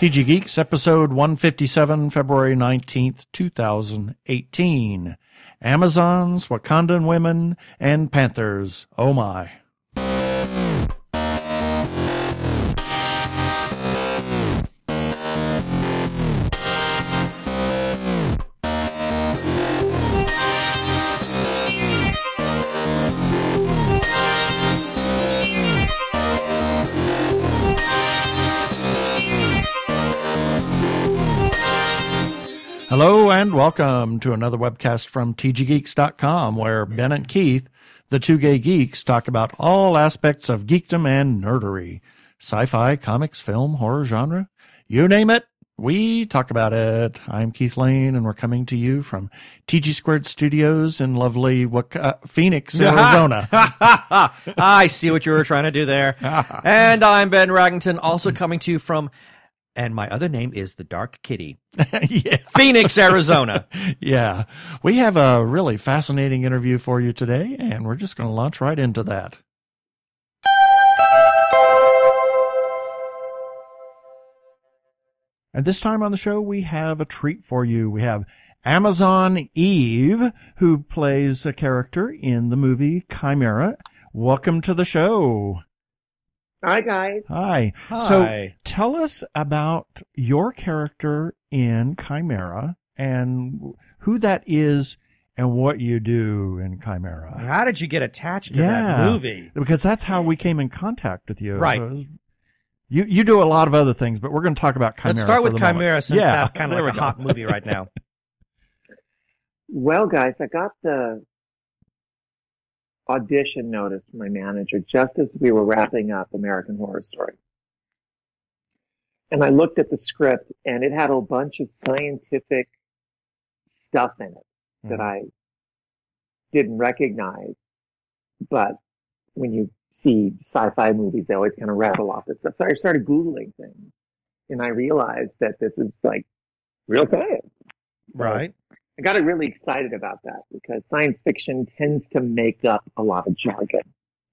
TG Geeks, episode 157, February 19th, 2018. Amazons, Wakandan women, and Panthers. Oh my. And welcome to another webcast from tggeeks.com where Ben and Keith, the two gay geeks, talk about all aspects of geekdom and nerdery. Sci-fi, comics, film, horror genre, you name it, we talk about it. I'm Keith Lane and we're coming to you from TG Squared Studios in lovely uh, Phoenix, Arizona. I see what you were trying to do there. and I'm Ben Raggington, also coming to you from and my other name is the Dark Kitty. yeah. Phoenix, Arizona. yeah. We have a really fascinating interview for you today, and we're just going to launch right into that. And this time on the show, we have a treat for you. We have Amazon Eve, who plays a character in the movie Chimera. Welcome to the show. Hi, guys. Hi. Hi. So tell us about your character in Chimera and who that is and what you do in Chimera. How did you get attached to yeah, that movie? Because that's how we came in contact with you. Right. So you you do a lot of other things, but we're going to talk about Chimera. Let's start with Chimera moment. since yeah, that's kind of like a hot movie right now. Well, guys, I got the audition notice from my manager just as we were wrapping up American Horror Story. And I looked at the script and it had a bunch of scientific stuff in it mm-hmm. that I didn't recognize. But when you see sci-fi movies, they always kind of rattle off this stuff. So I started Googling things and I realized that this is like real science. Right. I got really excited about that because science fiction tends to make up a lot of jargon.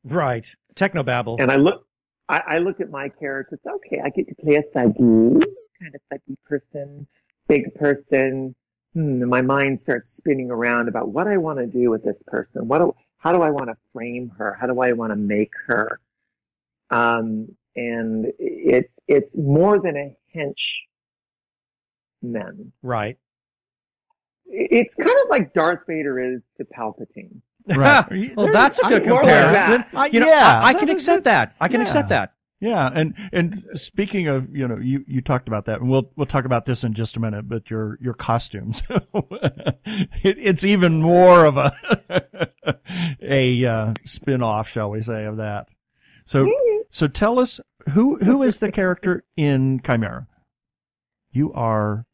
Right. Technobabble. And I look, I, I looked at my characters. Okay, I get to play a thuggy, kind of thuggy person, big person. Hmm, and my mind starts spinning around about what I want to do with this person. What do, how do I want to frame her? How do I want to make her? Um, and it's, it's more than a henchman. Right it's kind of like Darth Vader is to Palpatine. Right. well, that's a good comparison. Like you know, yeah, I, I can accept that. I can yeah. accept that. Yeah, and and speaking of, you know, you, you talked about that, and we'll we'll talk about this in just a minute. But your your costumes, it, it's even more of a a uh, spin off, shall we say, of that. So so tell us who who is the character in Chimera? You are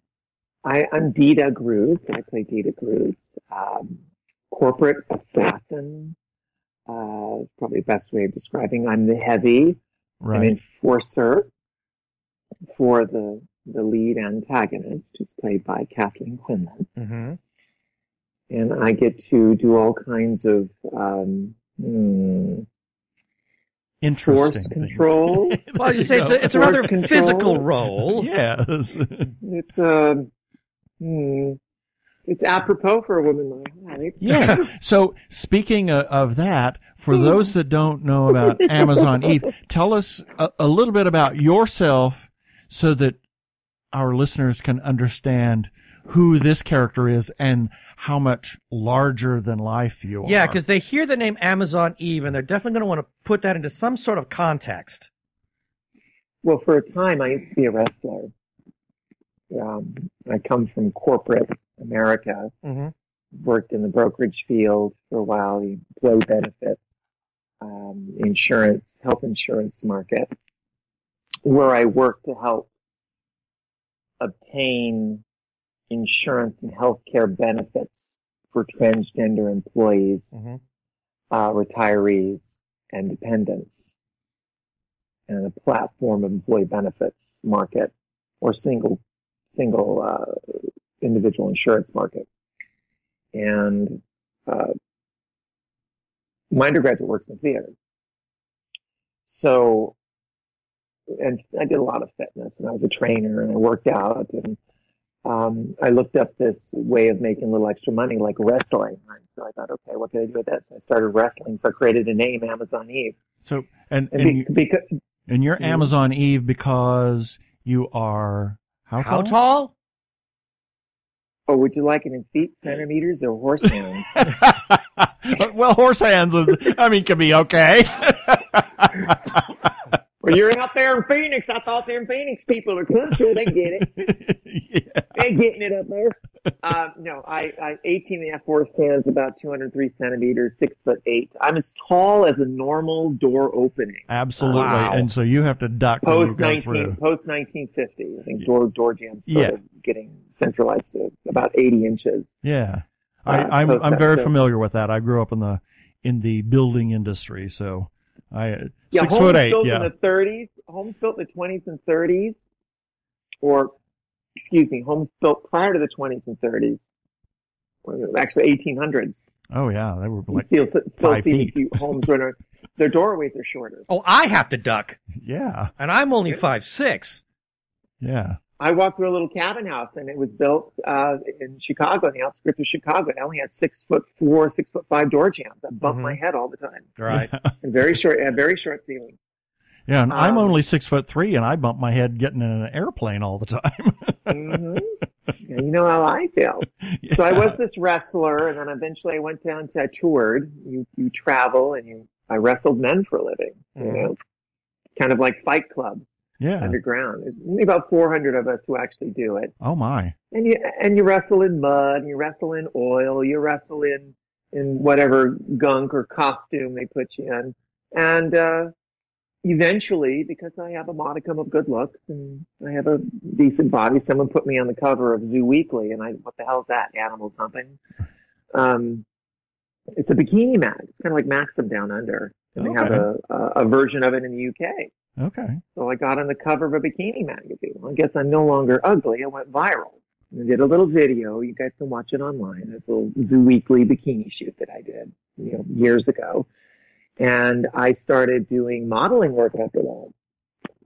I, am Dita Gruz. I play Dita Gruz. Um, corporate assassin. Uh, probably the best way of describing. I'm the heavy. Right. An enforcer for the the lead antagonist, who's played by Kathleen Quinlan. Mm-hmm. And I get to do all kinds of um, hmm, force control. well, you say it's a, it's a rather control. physical role. yes. It's a um, Hmm. It's apropos for a woman my height. Yeah. so speaking of that, for hmm. those that don't know about Amazon Eve, tell us a, a little bit about yourself so that our listeners can understand who this character is and how much larger than life you are. Yeah, because they hear the name Amazon Eve and they're definitely going to want to put that into some sort of context. Well, for a time, I used to be a wrestler. Um, I come from corporate America, mm-hmm. worked in the brokerage field for a while, the employee benefits, um, insurance, health insurance market, where I work to help obtain insurance and healthcare benefits for transgender employees, mm-hmm. uh, retirees, and dependents, and a platform of employee benefits market or single single uh, individual insurance market. And uh, my undergraduate works in theater. So and I did a lot of fitness, and I was a trainer, and I worked out, and um, I looked up this way of making a little extra money, like wrestling. Right? So I thought, okay, what can I do with this? I started wrestling, so I created a name, Amazon Eve. So and And, and, be, you, because and you're Mhm. Amazon Eve because you are how How tall? tall? oh, would you like it in feet, centimeters, or horse hands? well, horse hands. is- I mean, can be okay. well, you're out there in Phoenix. I thought them Phoenix people are country. They get it. yeah. They're getting it up there. Uh, no, I, I 18 and a half horse hands, about 203 centimeters, six foot eight. I'm as tall as a normal door opening. Absolutely. Wow. And so you have to duck Post go 19, post 1950. I think door door jambs Yeah. getting centralized to about 80 inches. Yeah. Uh, I, I'm I'm very so- familiar with that. I grew up in the in the building industry, so I Yeah, six homes foot eight. built Yeah. in the 30s, homes built in the 20s and 30s, or excuse me, homes built prior to the 20s and 30s, actually 1800s. oh yeah, they were You like still, still five see a feet. few homes where their- their doorways are shorter. Oh, I have to duck, yeah, and I'm only five six. yeah. I walked through a little cabin house and it was built uh, in Chicago, in the outskirts of Chicago. It only had six foot four, six foot five door jambs. I bumped Mhm. my head all the time. Right. And very short, a very short ceiling. Yeah, and I'm Um, only six foot three, and I bump my head getting in an airplane all the time. hmm yeah, you know how I feel. So I was this wrestler, and then eventually I went down to I toured. You you travel, and you I wrestled men for a living. You Mhm. know, kind of like Fight Club yeah. underground. There's only about 400 of us who actually do it. Oh my. And you and you wrestle in mud, and you wrestle in oil, you wrestle in in whatever gunk or costume they put you in, and uh, eventually, because I have a modicum of good looks and I have a decent body, someone put me on the cover of Zoo Weekly, and I what the hell is that? Animal something. Um, it's a bikini mag. It's kind of like Maxim Down Under, and they have a, a a version of it in the UK. Okay. So I got on the cover of a bikini magazine. Well, I guess I'm no longer ugly. I went viral. I did a little video. You guys can watch it online. This little Zoo Weekly bikini shoot that I did, you know, years ago. And I started doing modeling work after that.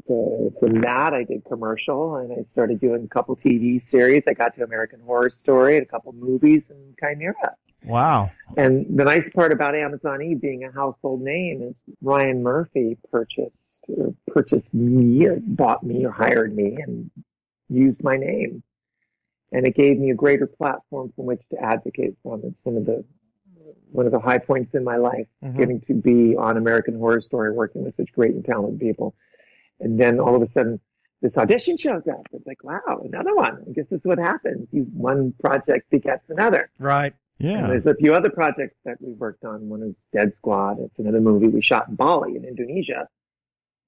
So from that, I did commercial and I started doing a couple TV series. I got to American Horror Story and a couple movies and Chimera. Wow. And the nice part about Amazon E being a household name is Ryan Murphy purchased or purchased me or bought me or hired me and used my name. And it gave me a greater platform from which to advocate from. It's one of the one of the high points in my life, Mhm. getting to be on American Horror Story, working with such great and talented people. And then all of a sudden, this audition shows up. It's like, wow, another one. I guess this is what happens. You one project begets another. Right. And Yeah. there's a few other projects that we worked on. One is Dead Squad. It's another movie we shot in Bali in Indonesia.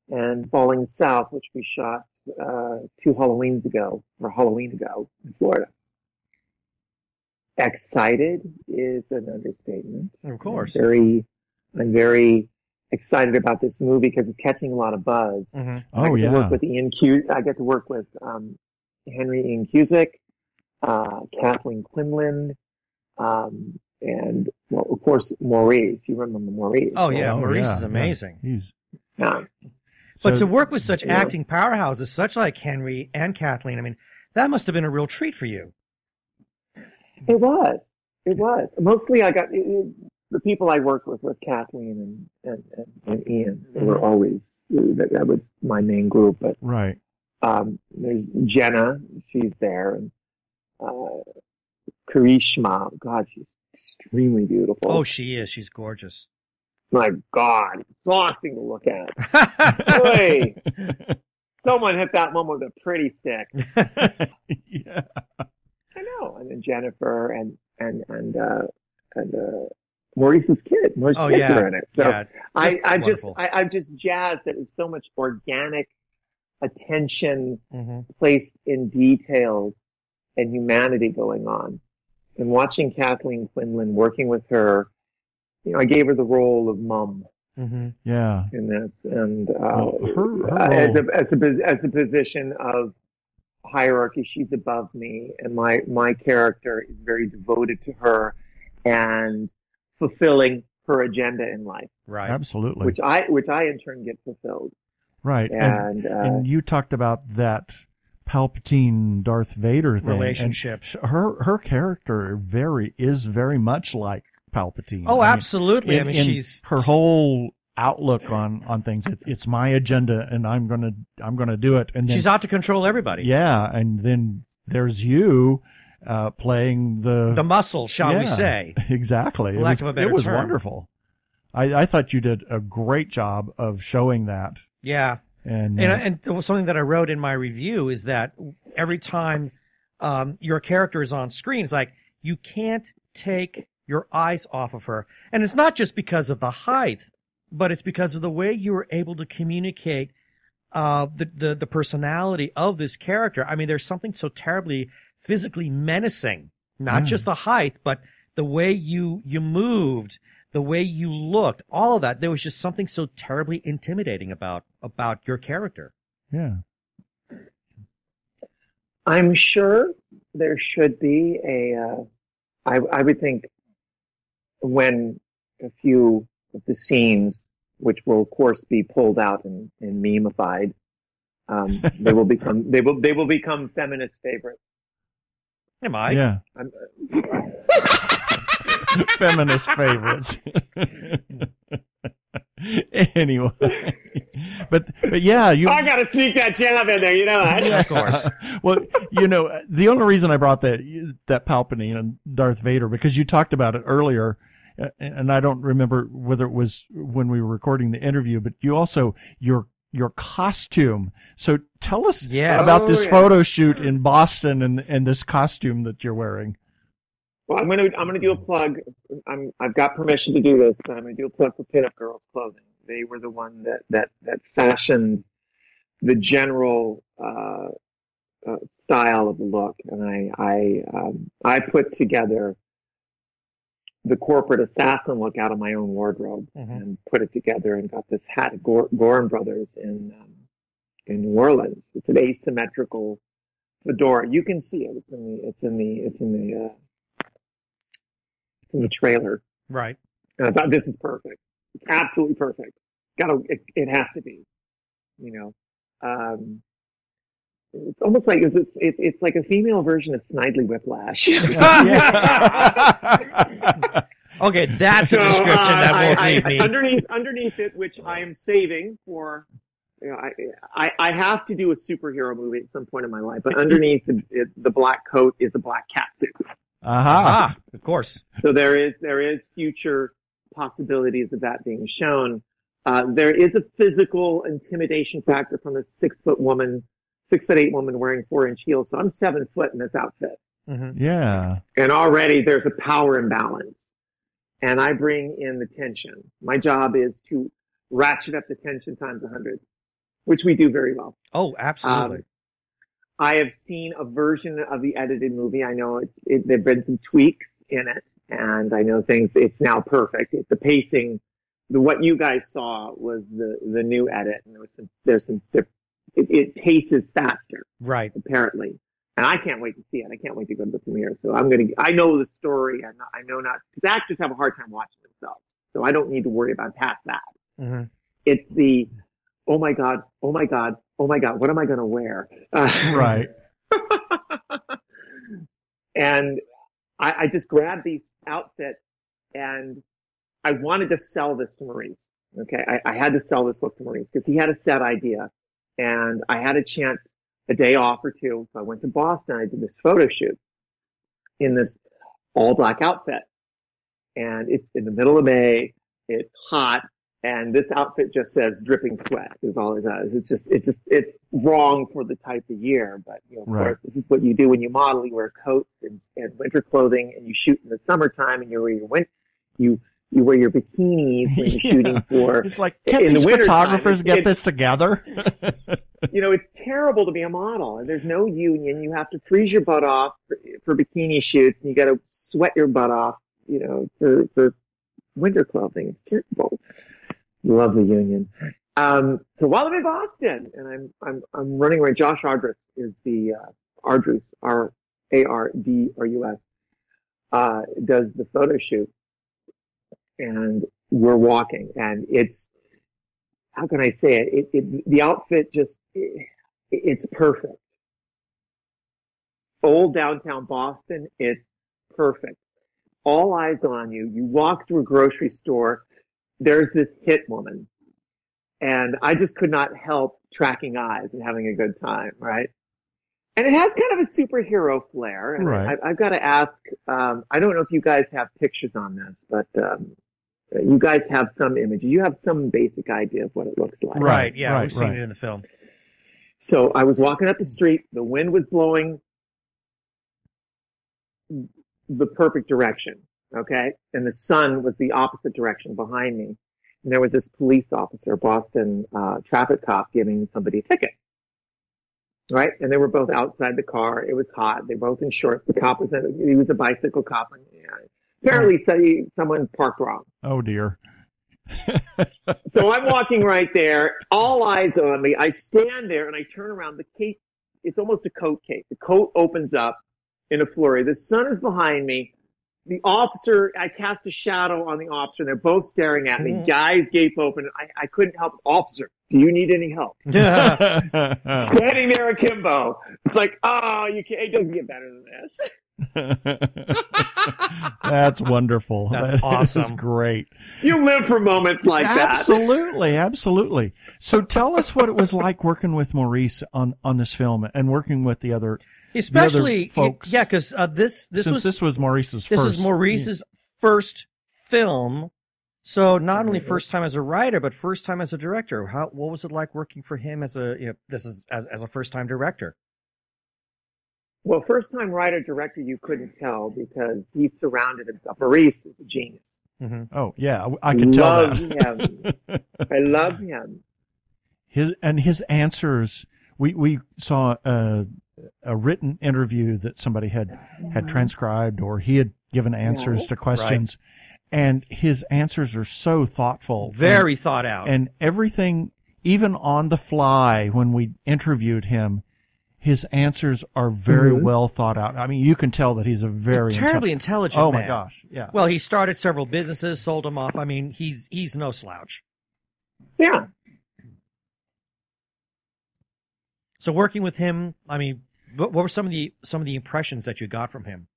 And Falling South, which we shot uh, two Halloweens ago, or Halloween ago in Florida. Excited is an understatement. Of course. I'm very, I'm very excited about this movie because it's catching a lot of buzz. hmm I Oh get to work with Ian Q. I get to work with um, Henry Ian Cusick, uh, Kathleen Quinlan, um, and well, of course Maurice. You remember Maurice? Oh yeah, Oh, Maurice yeah, is yeah. amazing. He's Yeah. But to work with such Yeah. acting powerhouses, such like Henry and Kathleen, I mean, that must have been a real treat for you. It was. It was. Mostly, I got it, it- the people I worked with with Kathleen and and, and, and Ian. They were Mhm. always that, that was my main group. But right. um, there's Jenna. She's there, and uh, Karishma. God, she's extremely beautiful. Oh, she is. She's gorgeous. My God, exhausting to look at. Boy, someone hit that one with a pretty stick. yeah. I know. And then Jennifer and and and uh, and uh, Maurice's kid. Maurice's Oh, kids yeah. are in it. So yeah. I, just I just. I, I'm just jazzed that there's so much organic attention hmm placed in details and humanity going on. And watching Kathleen Quinlan working with her, you know, I gave her the role of mom hmm Yeah. in this, and uh, Well, her- her as a as a as a position of hierarchy, she's above me, and my my character is very devoted to her and fulfilling her agenda in life, Right. Absolutely. which I which I in turn get fulfilled. Right. And, And, uh, and you talked about that Palpatine Darth Vader thing. and Relationship. her her character very is very much like Palpatine. Oh, I mean, absolutely. I mean, in she's her whole outlook on on things. It, it's my agenda, and I'm gonna I'm gonna do it. And then she's out to control everybody. yeah, and then there's you uh, playing the The muscle, shall we say? exactly. For it lack was, of a better it was term. wonderful. I, I thought you did a great job of showing that. Yeah. And, And, uh, and something that I wrote in my review is that every time um, your character is on screen, it's like you can't take your eyes off of her. And it's not just because of the height, but it's because of the way you were able to communicate uh, the, the, the personality of this character. I mean, there's something so terribly physically menacing, not Yeah. just the height, but the way you, you moved, the way you looked, all of that. There was just something so terribly intimidating about, about your character. yeah. I'm sure there should be a. Uh, I, I would think when a few of the scenes, which will of course be pulled out and, and memeified, um, they will become they will they will become feminist favorites. Am I? Yeah. I'm, Feminist favorites. anyway. But, but yeah, you. I gotta sneak that jab in there, you know that. Of course. well, you know, the only reason I brought that that Palpatine and Darth Vader because you talked about it earlier, uh, and I don't remember whether it was when we were recording the interview, but you also your your costume. So tell us Yes. about Oh, this yeah. photo shoot in Boston and and this costume that you're wearing. Well, I'm gonna I'm gonna do a plug. I'm I've got permission to do this, but I'm gonna do a plug for Pinup Girls Clothing. They were the one that that that fashioned the general uh, uh, style of the look, and I I um, I put together the corporate assassin look out of my own wardrobe Mhm. and put it together and got this hat at Gor- Goorin Brothers in um, in New Orleans. It's an asymmetrical fedora. You can see it. It's in the it's in the it's in the uh, it's in the trailer. Right. And I thought this is perfect. It's absolutely perfect. Gotta, it, it has to be, you know. Um, it's almost like it's, it's it's it's like a female version of Snidely Whiplash. Okay, that's a So, description uh, that I- won't I- leave me. Underneath underneath it, which I am saving for. You know, I, I I have to do a superhero movie at some point in my life, but underneath the, it, the black coat is a black cat suit. Aha. Ah, of course. So there is there is future possibilities of that being shown. Uh, there is a physical intimidation factor from a six foot woman, six foot eight woman wearing four inch heels. So I'm seven foot in this outfit, hmm Yeah. and already there's a power imbalance. And I bring in the tension. My job is to ratchet up the tension times a hundred, which we do very well. Oh, absolutely. Um, I have seen a version of the edited movie. I know it's it, there've been some tweaks in it, and I know things. It's now perfect. It, the pacing, the what you guys saw was the the new edit, and there was some there's some it, it paces faster right. apparently, and I can't wait to see it. I can't wait to go to the premiere. So I'm gonna. I know the story. I know, I know not because actors have a hard time watching themselves, so I don't need to worry about past that hmm it's the oh my god oh my god oh my god what am i going to wear Uh, Right. and I, I just grabbed these outfits and i wanted to sell this to maurice okay i, I had to sell this look to maurice because he had a set idea and i had a chance a day off or two so i went to boston i did this photo shoot in this all black outfit and it's in the middle of may it's hot and this outfit just says dripping sweat is all it does. It's just, it's just, it's wrong for the type of year. But, you know, of Right. course, this is what you do when you model. You wear coats and, and winter clothing and you shoot in the summertime and you wear your win, you, you wear your bikinis when you're Yeah. shooting for, It's like, can't in these wintertime, photographers get it's- this together? you know, it's terrible to be a model and there's no union. You have to freeze your butt off for, for bikini shoots and you got to sweat your butt off, you know, for, for winter clothing. It's terrible. Love the union. Um, so while I'm in Boston and I'm, I'm, I'm running around, Josh Ardrus is the, uh, Ardrus, R-A-R-D-R-U-S, uh, does the photo shoot and we're walking and it's, how can I say it? It, it the outfit just, it, it's perfect. Old downtown Boston, it's perfect. All eyes on you. You walk through a grocery store. There's this hit woman and I just could not help tracking eyes and having a good time, right? And it has kind of a superhero flair. And Right. I, I've got to ask, um, I don't know if you guys have pictures on this, but um, you guys have some images. You have some basic idea of what it looks like. Right, Right. Yeah. right, we've seen right. it in the film. So I was walking up the street. The wind was blowing the perfect direction. Okay. And the sun was the opposite direction behind me. And there was this police officer, Boston, uh, traffic cop giving somebody a ticket. Right. And they were both outside the car. It was hot. They were both in shorts. The cop was, a, he was a bicycle cop. And, yeah, apparently so- someone parked wrong. Oh dear. So I'm walking right there, all eyes on me. I stand there and I turn around. The cape, it's almost a coat cape. The coat opens up in a flurry. The sun is behind me. The officer, I cast a shadow on the officer and they're both staring at me. Guy's gape open. I, I couldn't help. Officer, do you need any help? Standing there akimbo. It's like, oh, you can't, it doesn't get better than this. That's wonderful. That's That is awesome. great. You live for moments like that. absolutely, absolutely. So tell us what it was like working with Maurice on on this film and working with the other. Especially, folks. yeah, because uh, this this since was this was Maurice's this first. is Maurice's first film. So not only first time as a writer, but first time as a director. How what was it like working for him as a you know, this is as as a first time director? Well, first time writer director, you couldn't tell because he surrounded himself. Maurice is a genius. Mm-hmm. Oh yeah, I can tell Love that. I love him. his and his answers. We we saw a, a written interview that somebody had had transcribed, or he had given answers Yeah. to questions, and his answers are so thoughtful, Very thought out. and, and everything, even on the fly when we interviewed him. His answers are very Mhm. well thought out. I mean, you can tell that he's a very terribly intelli- intelligent. Oh my man. gosh! Yeah. Well, he started several businesses, sold them off. I mean, he's he's no slouch. Yeah. So working with him, I mean, what, what were some of the some of the impressions that you got from him?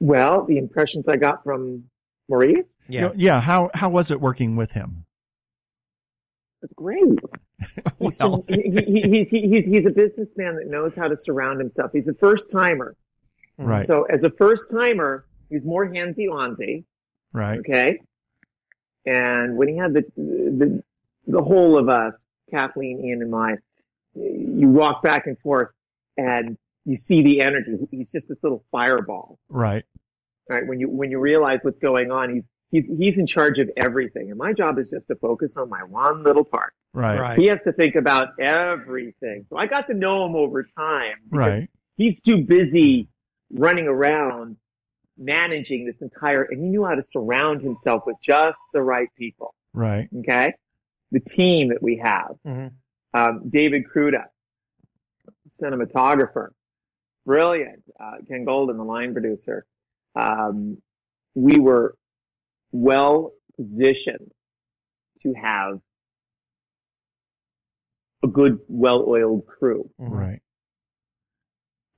Well, the impressions I got from Maurice Yeah, yeah. How how was it working with him? It's great. He's, Well, he, he, he's, he, he's, he's a businessman that knows how to surround himself. He's a first timer. Mm. right, So as a first timer, he's more handsy onzy. right, Okay. And when he had the, the, the whole of us, Kathleen, Ian, and I, you walk back and forth and you see the energy. He's just this little fireball, right, right? When you, when you realize what's going on, he's, he's, he's in charge of everything. And my job is just to focus on my one little part. Right, right. He has to think about everything. So I got to know him over time. right. He's too busy running around managing this entire, and he knew how to surround himself with just the right people. Right. Okay. The team that we have. Mhm. Um, David Cruda, cinematographer, brilliant. Uh, Ken Golden, the line producer. Um, we were well positioned to have a good, well-oiled crew. Mhm. Right.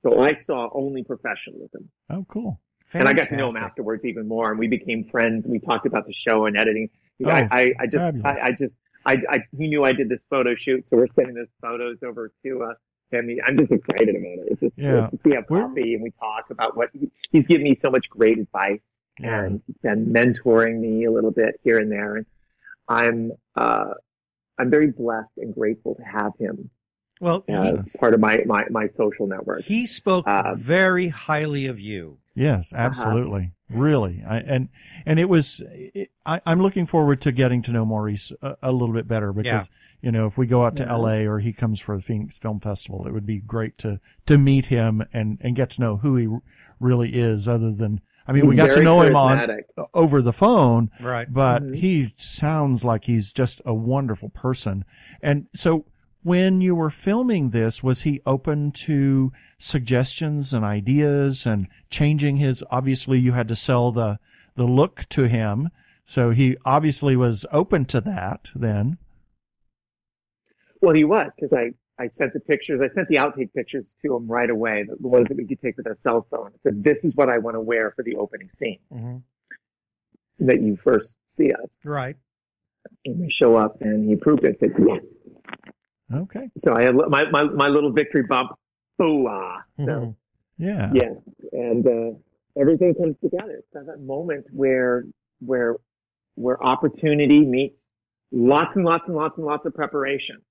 So I saw only professionalism. Oh, cool. And I got to know him afterwards even more, and we became friends. And we talked about the show and editing. Oh, I, I, I just. I, I just, I, I, he knew I did this photo shoot, so we're sending those photos over to uh, him. I'm just excited about it. It's just, Yeah. it's- we have We're- coffee and we talk about what he, he's given me so much great advice, Yeah. and he's been mentoring me a little bit here and there, and I'm, uh, I'm very blessed and grateful to have him Well, he, as part of my, my, my social network. he spoke Uh, very highly of you. Yes, absolutely. Really. I, and, and it was, it, I, I'm looking forward to getting to know Maurice a, a little bit better because, you know, if we go out to Yeah. LA or he comes for the Phoenix Film Festival, it would be great to, to meet him and, and get to know who he really is other than, I mean, we got to know him on, charismatic. over the phone, Right. but Mhm. he sounds like he's just a wonderful person. And so when you were filming this, was he open to suggestions and ideas and changing his, obviously you had to sell the, the look to him. So he obviously was open to that then. Well, he was because I, I sent the pictures. I sent the outtake pictures to him right away. The ones that we could take with our cell phone. I said, "This is what I want to wear for the opening scene Mhm. that you first see us." Right. And we show up, and he approved it. I said, "Yeah." Okay. So I had my my, my little victory bump. Booah! So Mhm. Yeah. yeah, and uh, everything comes together. It's that moment where where where opportunity meets lots and lots and lots and lots of preparation.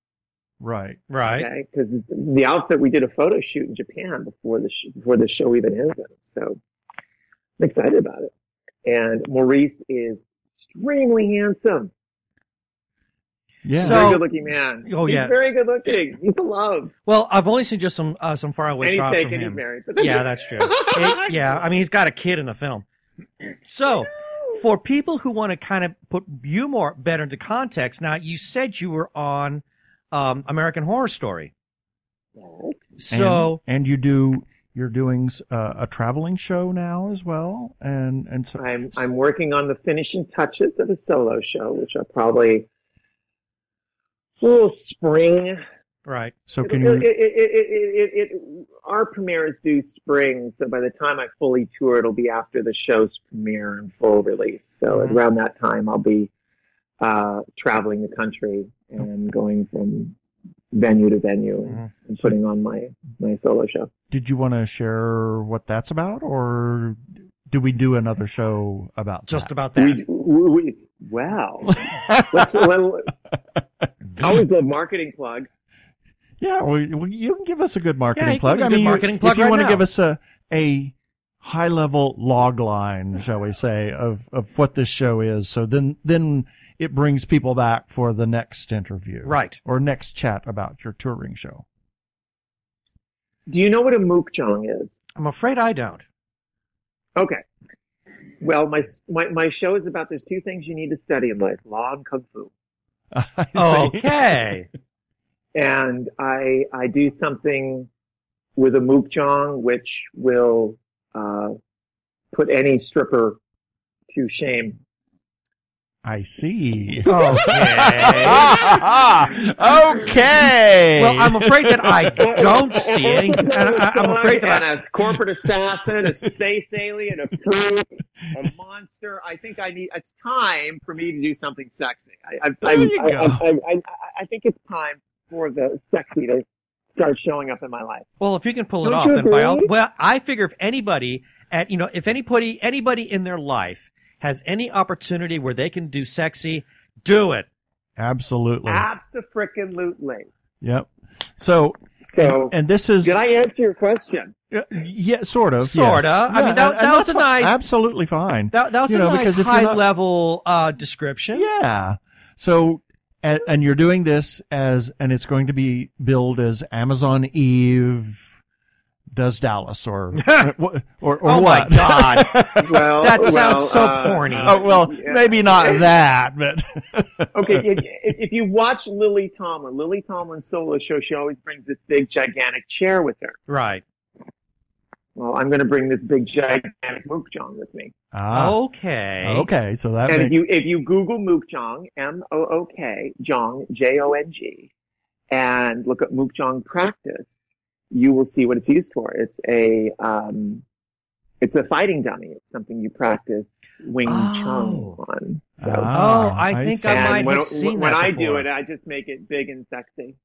Right. Right. Okay, because the outfit we did a photo shoot in Japan before the sh- before the show even ended. So I'm excited about it. And Maurice is extremely handsome. Yeah. So- very good looking man. Oh, He's yeah. very good looking. He's a love. Well, I've only seen just some uh, some faraway And he's shots taken. from He's married. But Yeah, that's true. It- yeah, I mean, he's got a kid in the film. So, for people who want to kind of put you more better into context, now you said you were on um, American Horror Story. So, and, and you do you're doing uh, a traveling show now as well, and and so I'm I'm working on the finishing touches of a solo show, which are probably oh spring. right. so can it, you it, it, it, it, it, our premieres do spring, so by the time I fully tour, it'll be after the show's premiere and full release. So Mhm. around that time, I'll be uh, traveling the country and going from venue to venue and, Mhm. and putting on my my solo show. did you want to share what that's about, or do we do another show about Just that? about that. We, we, we, wow. Let's, well, I always love marketing plugs. Yeah, well, well, you can give us a good marketing Yeah, you can plug. give us a I mean, you- marketing plug if you right want to give us a a high level log line, shall we say, of of what this show is, so then then it brings people back for the next interview, Right. or next chat about your touring show. Do you know what a mukjong is? I'm afraid I don't. Okay. Well, my, my, my show is about there's two things you need to study in life, law and kung fu. Oh. Okay. And I, I do something with a mukjong, which will, uh, put any stripper to shame. I see. Okay. okay. Well, I'm afraid that I don't see it, and I, I'm afraid that and I, a corporate assassin, a space alien, a freak, a monster. I think I need. It's time for me to do something sexy. I, I, There I, you I, go. I, I, I, I think it's time for the sexy to start showing up in my life. Well, if you can pull it Don't off, then by all, well, I figure if anybody at, you know, if anybody, anybody in their life has any opportunity where they can do sexy, do it. Absolutely. Absolutely. Yep. So, So, and this is did I answer your question? Uh, yeah, sort of. Sorta. yes. I mean, that- and- that was a fi- nice- absolutely fine. That, that was You a know, nice because if you're high not- level, uh, description. Yeah. So, and, and you're doing this as, and it's going to be billed as Amazon Eve does Dallas or or or, or Oh my what? God. Well, That well, sounds so uh, corny. oh well, yeah. maybe not that, but Okay, if, if if you watch Lily Tomlin, Lily Tomlin's solo show, she always brings this big, gigantic chair with her. Right. Well, I'm going to bring this big, gigantic mukjong with me. ah, Okay. okay. So that And if you if you Google Mookjong, M O O K, Jong, J O N G, and look at Mookjong practice, you will see what it's used for. It's a um, it's a fighting dummy. It's something you practice Wing Oh. Chun on. So, Ah, Oh, I think see. I and might when, have seen when that I do it, I just make it big and sexy.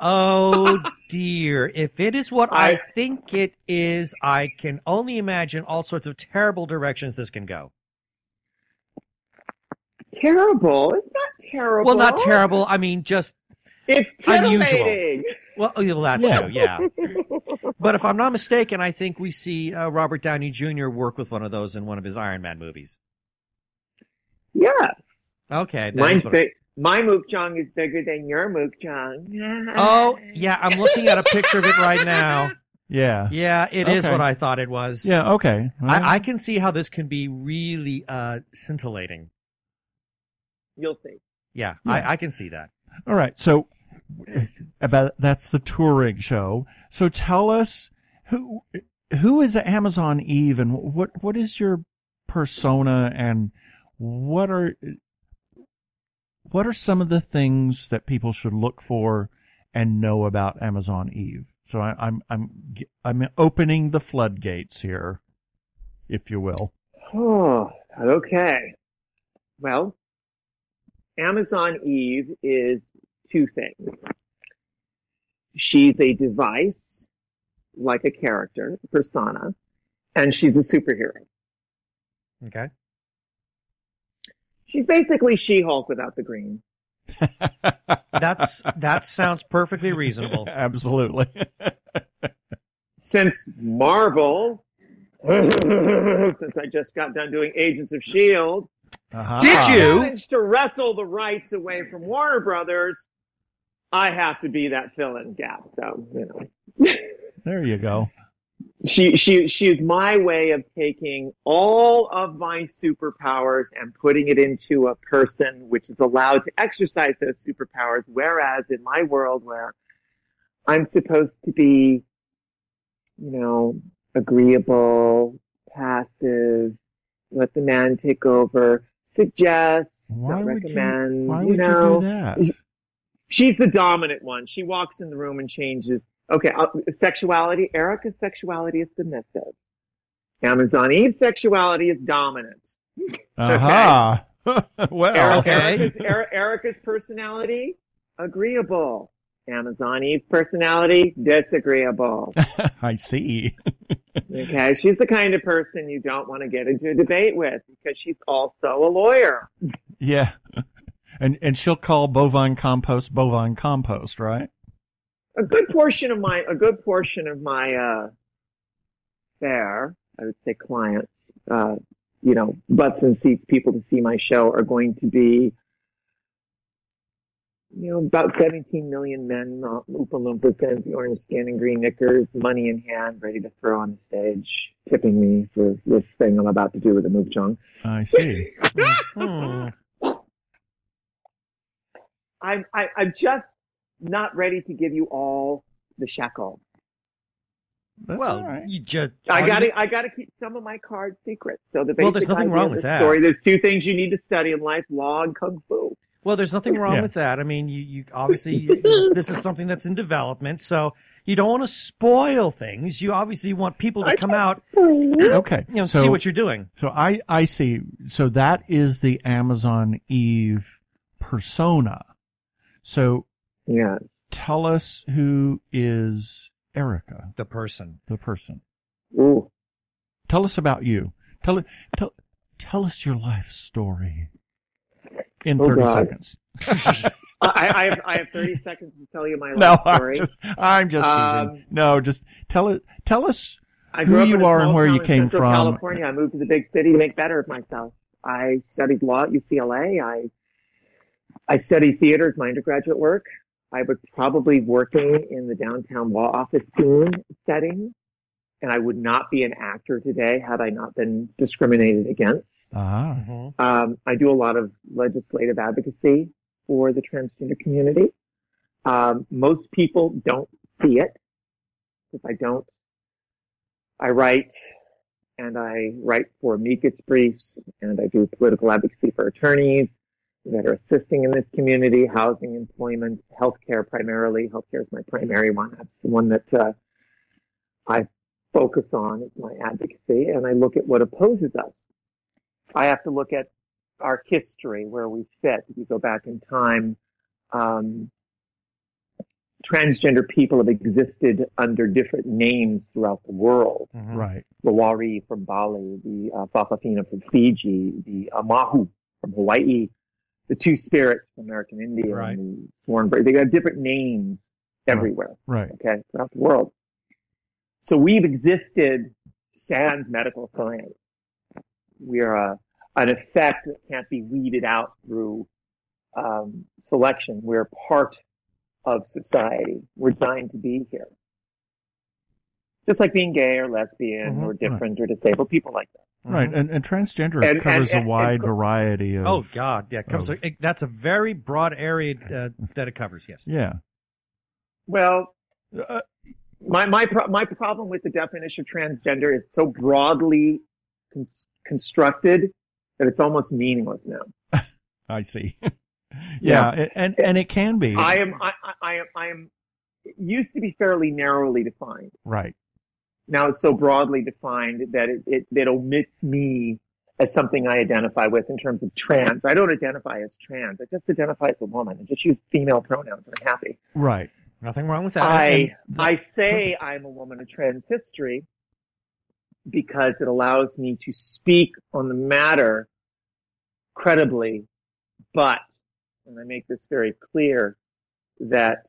Oh dear. If it is what I, I- think it is, I can only imagine all sorts of terrible directions this can go. Terrible. It's not terrible. Well, not terrible. I mean, just, It's Unusual. titillating. well, oh, well that Yeah. too, yeah. But if I'm not mistaken, I think we see uh, Robert Downey Jr. work with one of those in one of his Iron Man movies. yes. Okay. that Mine's is what- big. My Mookjong is bigger than your Mookjong. Oh, yeah, I'm looking at a picture of it right now. yeah, Yeah, it is Okay. what I thought it was. yeah. Okay. I, I can see how this can be really uh, scintillating. You'll see. Yeah, Yeah. I, I can see that. All right. So about that's the touring show. So tell us who who is Amazon Eve and what what is your persona and what are what are some of the things that people should look for and know about Amazon Eve? So I, I'm I'm I'm opening the floodgates here, if you will. Oh, okay. Well, Amazon Eve is two things. She's a device, like a character, persona, and she's a superhero. Okay. She's basically She-Hulk without the green. That's that sounds perfectly reasonable. Absolutely. Since Marvel, since I just got done doing Agents of S.H.I.E.L.D., Uh-huh. Did you? managed to wrestle the rights away from Warner Brothers, I have to be that fill-in gap. So, you know. There you go. she she she is my way of taking all of my superpowers and putting it into a person which is allowed to exercise those superpowers whereas in my world where i'm supposed to be you know agreeable passive let the man take over suggest Why not would you? recommend Why you would know you do that? she's the dominant one. She walks in the room and changes. Okay, uh, sexuality. Erika's sexuality is submissive. Amazon Eve's sexuality is dominant. Aha. well, Erika- Okay. Erika's, Er- Erika's personality, agreeable. Amazon Eve's personality, disagreeable. I see. Okay, she's the kind of person you don't want to get into a debate with because she's also a lawyer. Yeah. And and she'll call bovine compost bovine compost, right? a good portion of my a good portion of my uh fair i would say clients uh you know butts and seats people to see my show are going to be you know about 17 million men uh, Oompa Loompas fancy orange skin and green knickers money in hand ready to throw on the stage tipping me for this thing i'm about to do with the mukjong I see. Hmm. I'm I, i'm just not ready to give you all the shekels That's well, all right. you just I gotta, I gotta keep some of my cards secret. So the Well, there's nothing idea wrong with that. Story. There's two things you need to study in life: law and kung fu. Well, there's nothing wrong Yeah. with that. I mean, you, you obviously you- this, this is something that's in development, so you don't want to spoil things. You obviously want people to I come out, spoil. Okay. you know, so, see what you're doing. So I I see. So that is the Amazon Eve persona. So Yes. tell us who is Erika, The person. the person. Ooh. Tell us about you. Tell tell tell us your life story in Oh, thirty God. seconds. I, I have, I have 30 seconds to tell you my No, life I'm story. just I'm just Um, teasing. No, just tell it. Tell us. I who up you are and where you came Central from. California. I moved to the big city to make better of myself. I studied law at UCLA. I I studied theater as my undergraduate work. I was probably working in the downtown law office scene setting, and I would not be an actor today had I not been discriminated against. Ah, Mhm. Um, I do a lot of legislative advocacy for the transgender community. Um, most people don't see it because I don't. I write and I write for amicus briefs and I do political advocacy for attorneys that are assisting in this community, housing, employment, healthcare primarily. Healthcare is my primary one. That's the one that uh, I focus on is my advocacy and I look at what opposes us. I have to look at our history where we fit. If you go back in time, um, transgender people have existed under different names throughout the world. Mhm. right. The Wari from Bali, the uh, Fafafina from Fiji, the Amahu from Hawaii, the Two Spirits from American Indian, Right. the Sworn Brave. They got different names everywhere Right. okay, throughout the world. So we've existed sans medical science. We are a, an effect that can't be weeded out through um, selection. We're part of society. We're designed to be here. Just like being gay or lesbian Mhm. or different or disabled, people like that. Right. Mhm. And and transgender And- covers and- a wide and- variety of. Oh God, yeah, it covers of- a, it- that's a very broad area uh, that it covers. Yes. Yeah. Well, Uh, my my pro- my problem with the definition of transgender is so broadly con- constructed that it's almost meaningless now. I see. yeah, it- and and it can be I am, I, I, I am, I am, it used to be fairly narrowly defined. right. Now it's so broadly defined that it, it, it omits me as something I identify with in terms of trans. I don't identify as trans. I just identify as a woman and just use female pronouns and I'm happy. Right. Nothing wrong with that. I, the- I say I'm a woman of trans history because it allows me to speak on the matter credibly, but, and I make this very clear, that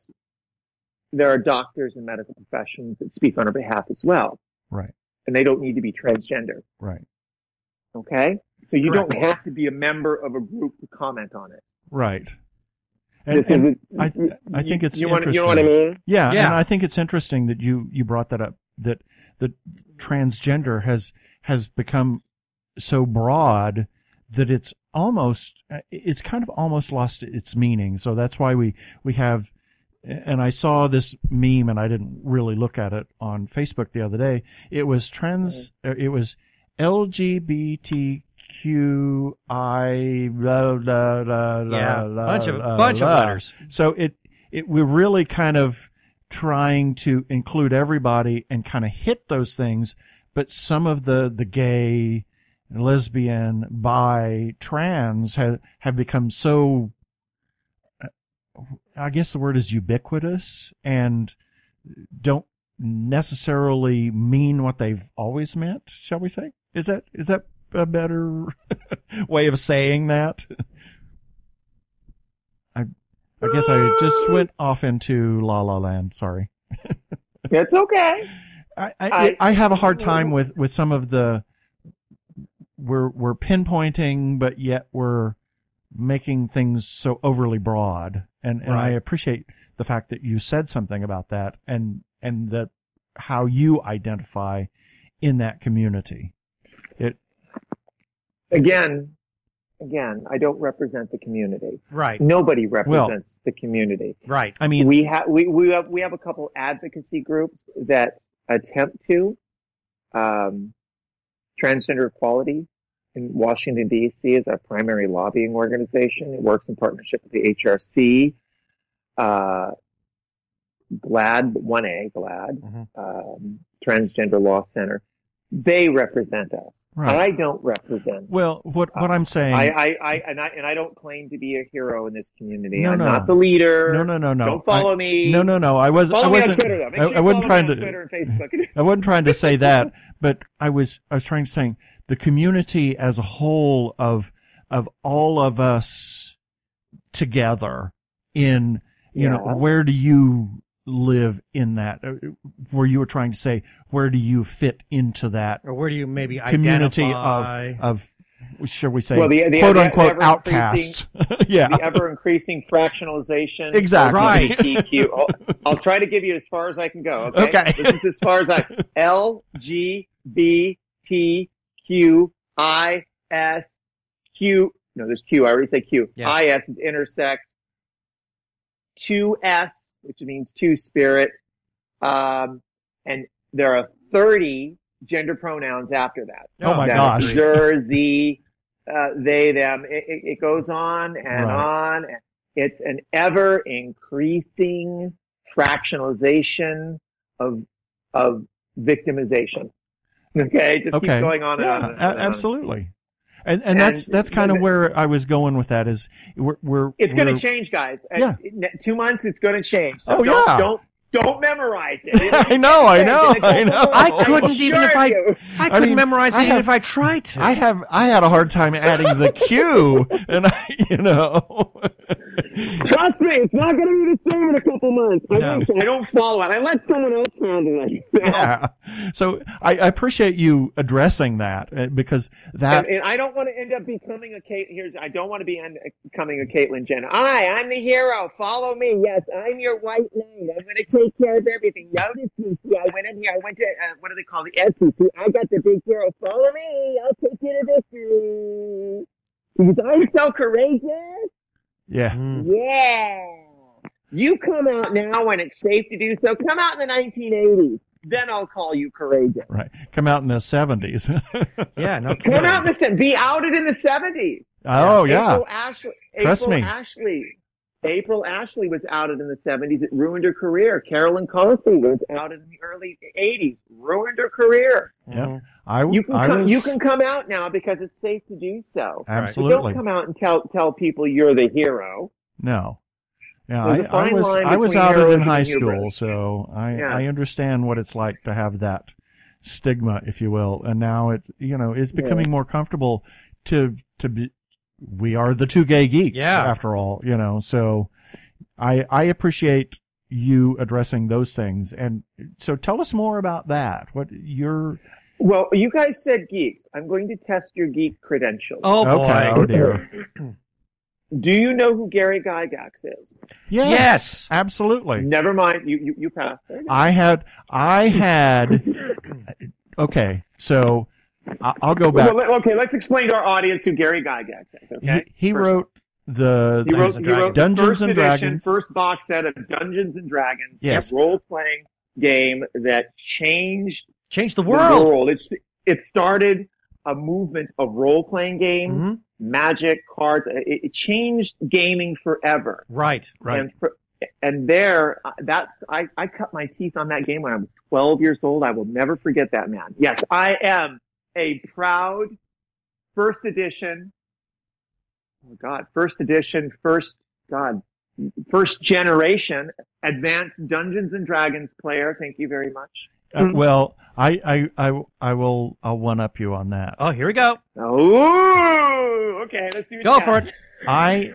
there are doctors and medical professions that speak on our behalf as well. Right. And they don't need to be transgender. Right. Okay? So you Correct. don't have to be a member of a group to comment on it. Right. And, and is- I th- I think you- it's you, want, you know what I interesting. mean? yeah, Yeah. and I think it's interesting that you you brought that up that that transgender has has become so broad that it's almost it's kind of almost lost its meaning. So that's why we we have and I saw this meme and I didn't really look at it on Facebook the other day. It was trans it was LGBTQI blah, blah, blah, yeah, blah, bunch of blah, bunch of letters. So it, it, we're really kind of trying to include everybody and kind of hit those things, but some of the, the gay, lesbian, bi, trans have, have become so, uh, I guess the word is ubiquitous and don't necessarily mean what they've always meant, shall we say? Is that, is that a better way of saying that? I, I guess I just went off into La La Land. Sorry. It's okay. I, I, I- I have a hard time with, with some of the, we're, we're pinpointing, but yet we're making things so overly broad. And, and I appreciate the fact that you said something about that and, and that how you identify in that community. It, Again, again, I don't represent the community. Right, Nobody represents the community. right. I mean, we have we, we have we have a couple advocacy groups that attempt to um, transgender equality in Washington D.C. is our primary lobbying organization. It works in partnership with the HRC, uh, GLAAD one A GLAAD Mhm. um, Transgender Law Center. They represent us. Right. I don't represent. well, what, what I'm saying. I, I, I, and I, and I don't claim to be a hero in this community. No, I'm no. not the leader. no, no, no, no. Don't follow I- me. No, no, no. I was. Follow I me on wasn't. Twitter though. Sure I wasn't trying to. Twitter and Facebook. I wasn't trying to say that, but I was. I was trying to say the community as a whole of of all of us together in you know where do you live in that uh, where you were trying to say where do you fit into that Or where do you maybe community identify? of of shall we say Well, the- the- quote the- unquote the outcasts yeah the ever increasing fractionalization. Exactly. Right. LGBTQ. I'll, I'll try to give you as far as I can go. Okay. Okay. This is as far as I. L G B T Q I S Q. No, there's Q. I already say Q. Yeah. I S is intersex. Two S, which means two spirit. Um, and there are 30 gender pronouns after that. Oh my That gosh. Z, uh, they, them. It, it, it goes on and Right. on. It's an ever increasing fractionalization of, of victimization. Okay. Just Okay. keeps going on and yeah, on. And on and on. absolutely. And, and And that's that's kind of where I was going with that is we're we're It's going to change, guys. Yeah. in two months, it's going to change. So Oh, don't, yeah. don't, don't memorize it. I know, I know, I know. I couldn't assure even if I- you. I I couldn't mean, memorize it even have- if I tried to. I have I had a hard time adding the Q, and I, you know, Trust me, it's not going to be the same in a couple months. I, No. don't, I don't follow it. I let someone else handle it. yeah. So I, I appreciate you addressing that uh, because that And, and I don't want to end up becoming a Kate. Here's I don't want to be end, becoming a Caitlyn Jenner. I, I'm the hero. Follow me. Yes, I'm your white knight. I'm going to take care of everything. Notice me. See, I went in here. I went to uh, what do they call the SEC? I got the big girl. Follow me. I'll take you to victory. Because I'm so courageous. yeah. Mm. Yeah. You come out now when it's safe to do so. Come out in the 1980s. then I'll call you courageous. Right. Come out in the 70s. Yeah, no Come kidding. out in the se- be outed in the seventies. oh, yeah. April Ashley. Trust April me. Ashley. April Ashley was outed in the seventies. It ruined her career. Carolyn Cossey was outed in the early eighties. Ruined her career. Yeah. Mm-hmm. I, You can I come, was, you can come out now because it's safe to do so. But absolutely. don't come out and tell tell people you're the hero. No. Yeah, There's I, a fine I was line I was outed in high school, hubris. so I Yes. I understand what it's like to have that stigma, if you will. And now it you know it's becoming more comfortable to to be. We are the two gay geeks, Yeah. after all, you know. So I I appreciate you addressing those things, and so tell us more about that. What your Well, you guys said geeks. I'm going to test your geek credentials. Oh boy. okay? Oh dear. Do you know who Gary Gygax is? Yes, Yes. absolutely. Never mind. You you, you passed. There you go. I had, I had, okay, so I- I'll go back. Well, okay, let's explain to our audience who Gary Gygax is. Okay. He, he wrote the, He wrote, and he wrote Dungeons the first and edition, Dragons. first box set of Dungeons and Dragons, Yes. a role-playing game that changed Change the world. the world. It's, it started a movement of role-playing games, Mhm. magic, cards. It, it changed gaming forever. Right. Right. And, for, and there, uh, that's, I, I cut my teeth on that game when I was 12 years old. I will never forget that man. Yes, I am a proud first edition. Oh God, first edition, first, God, first generation advanced Dungeons and Dragons player. Thank you very much. Uh, well, I, I, I, I will, I'll one up you on that. Oh, here we go. Oh, okay. Let's see. What Go you for got. it. I,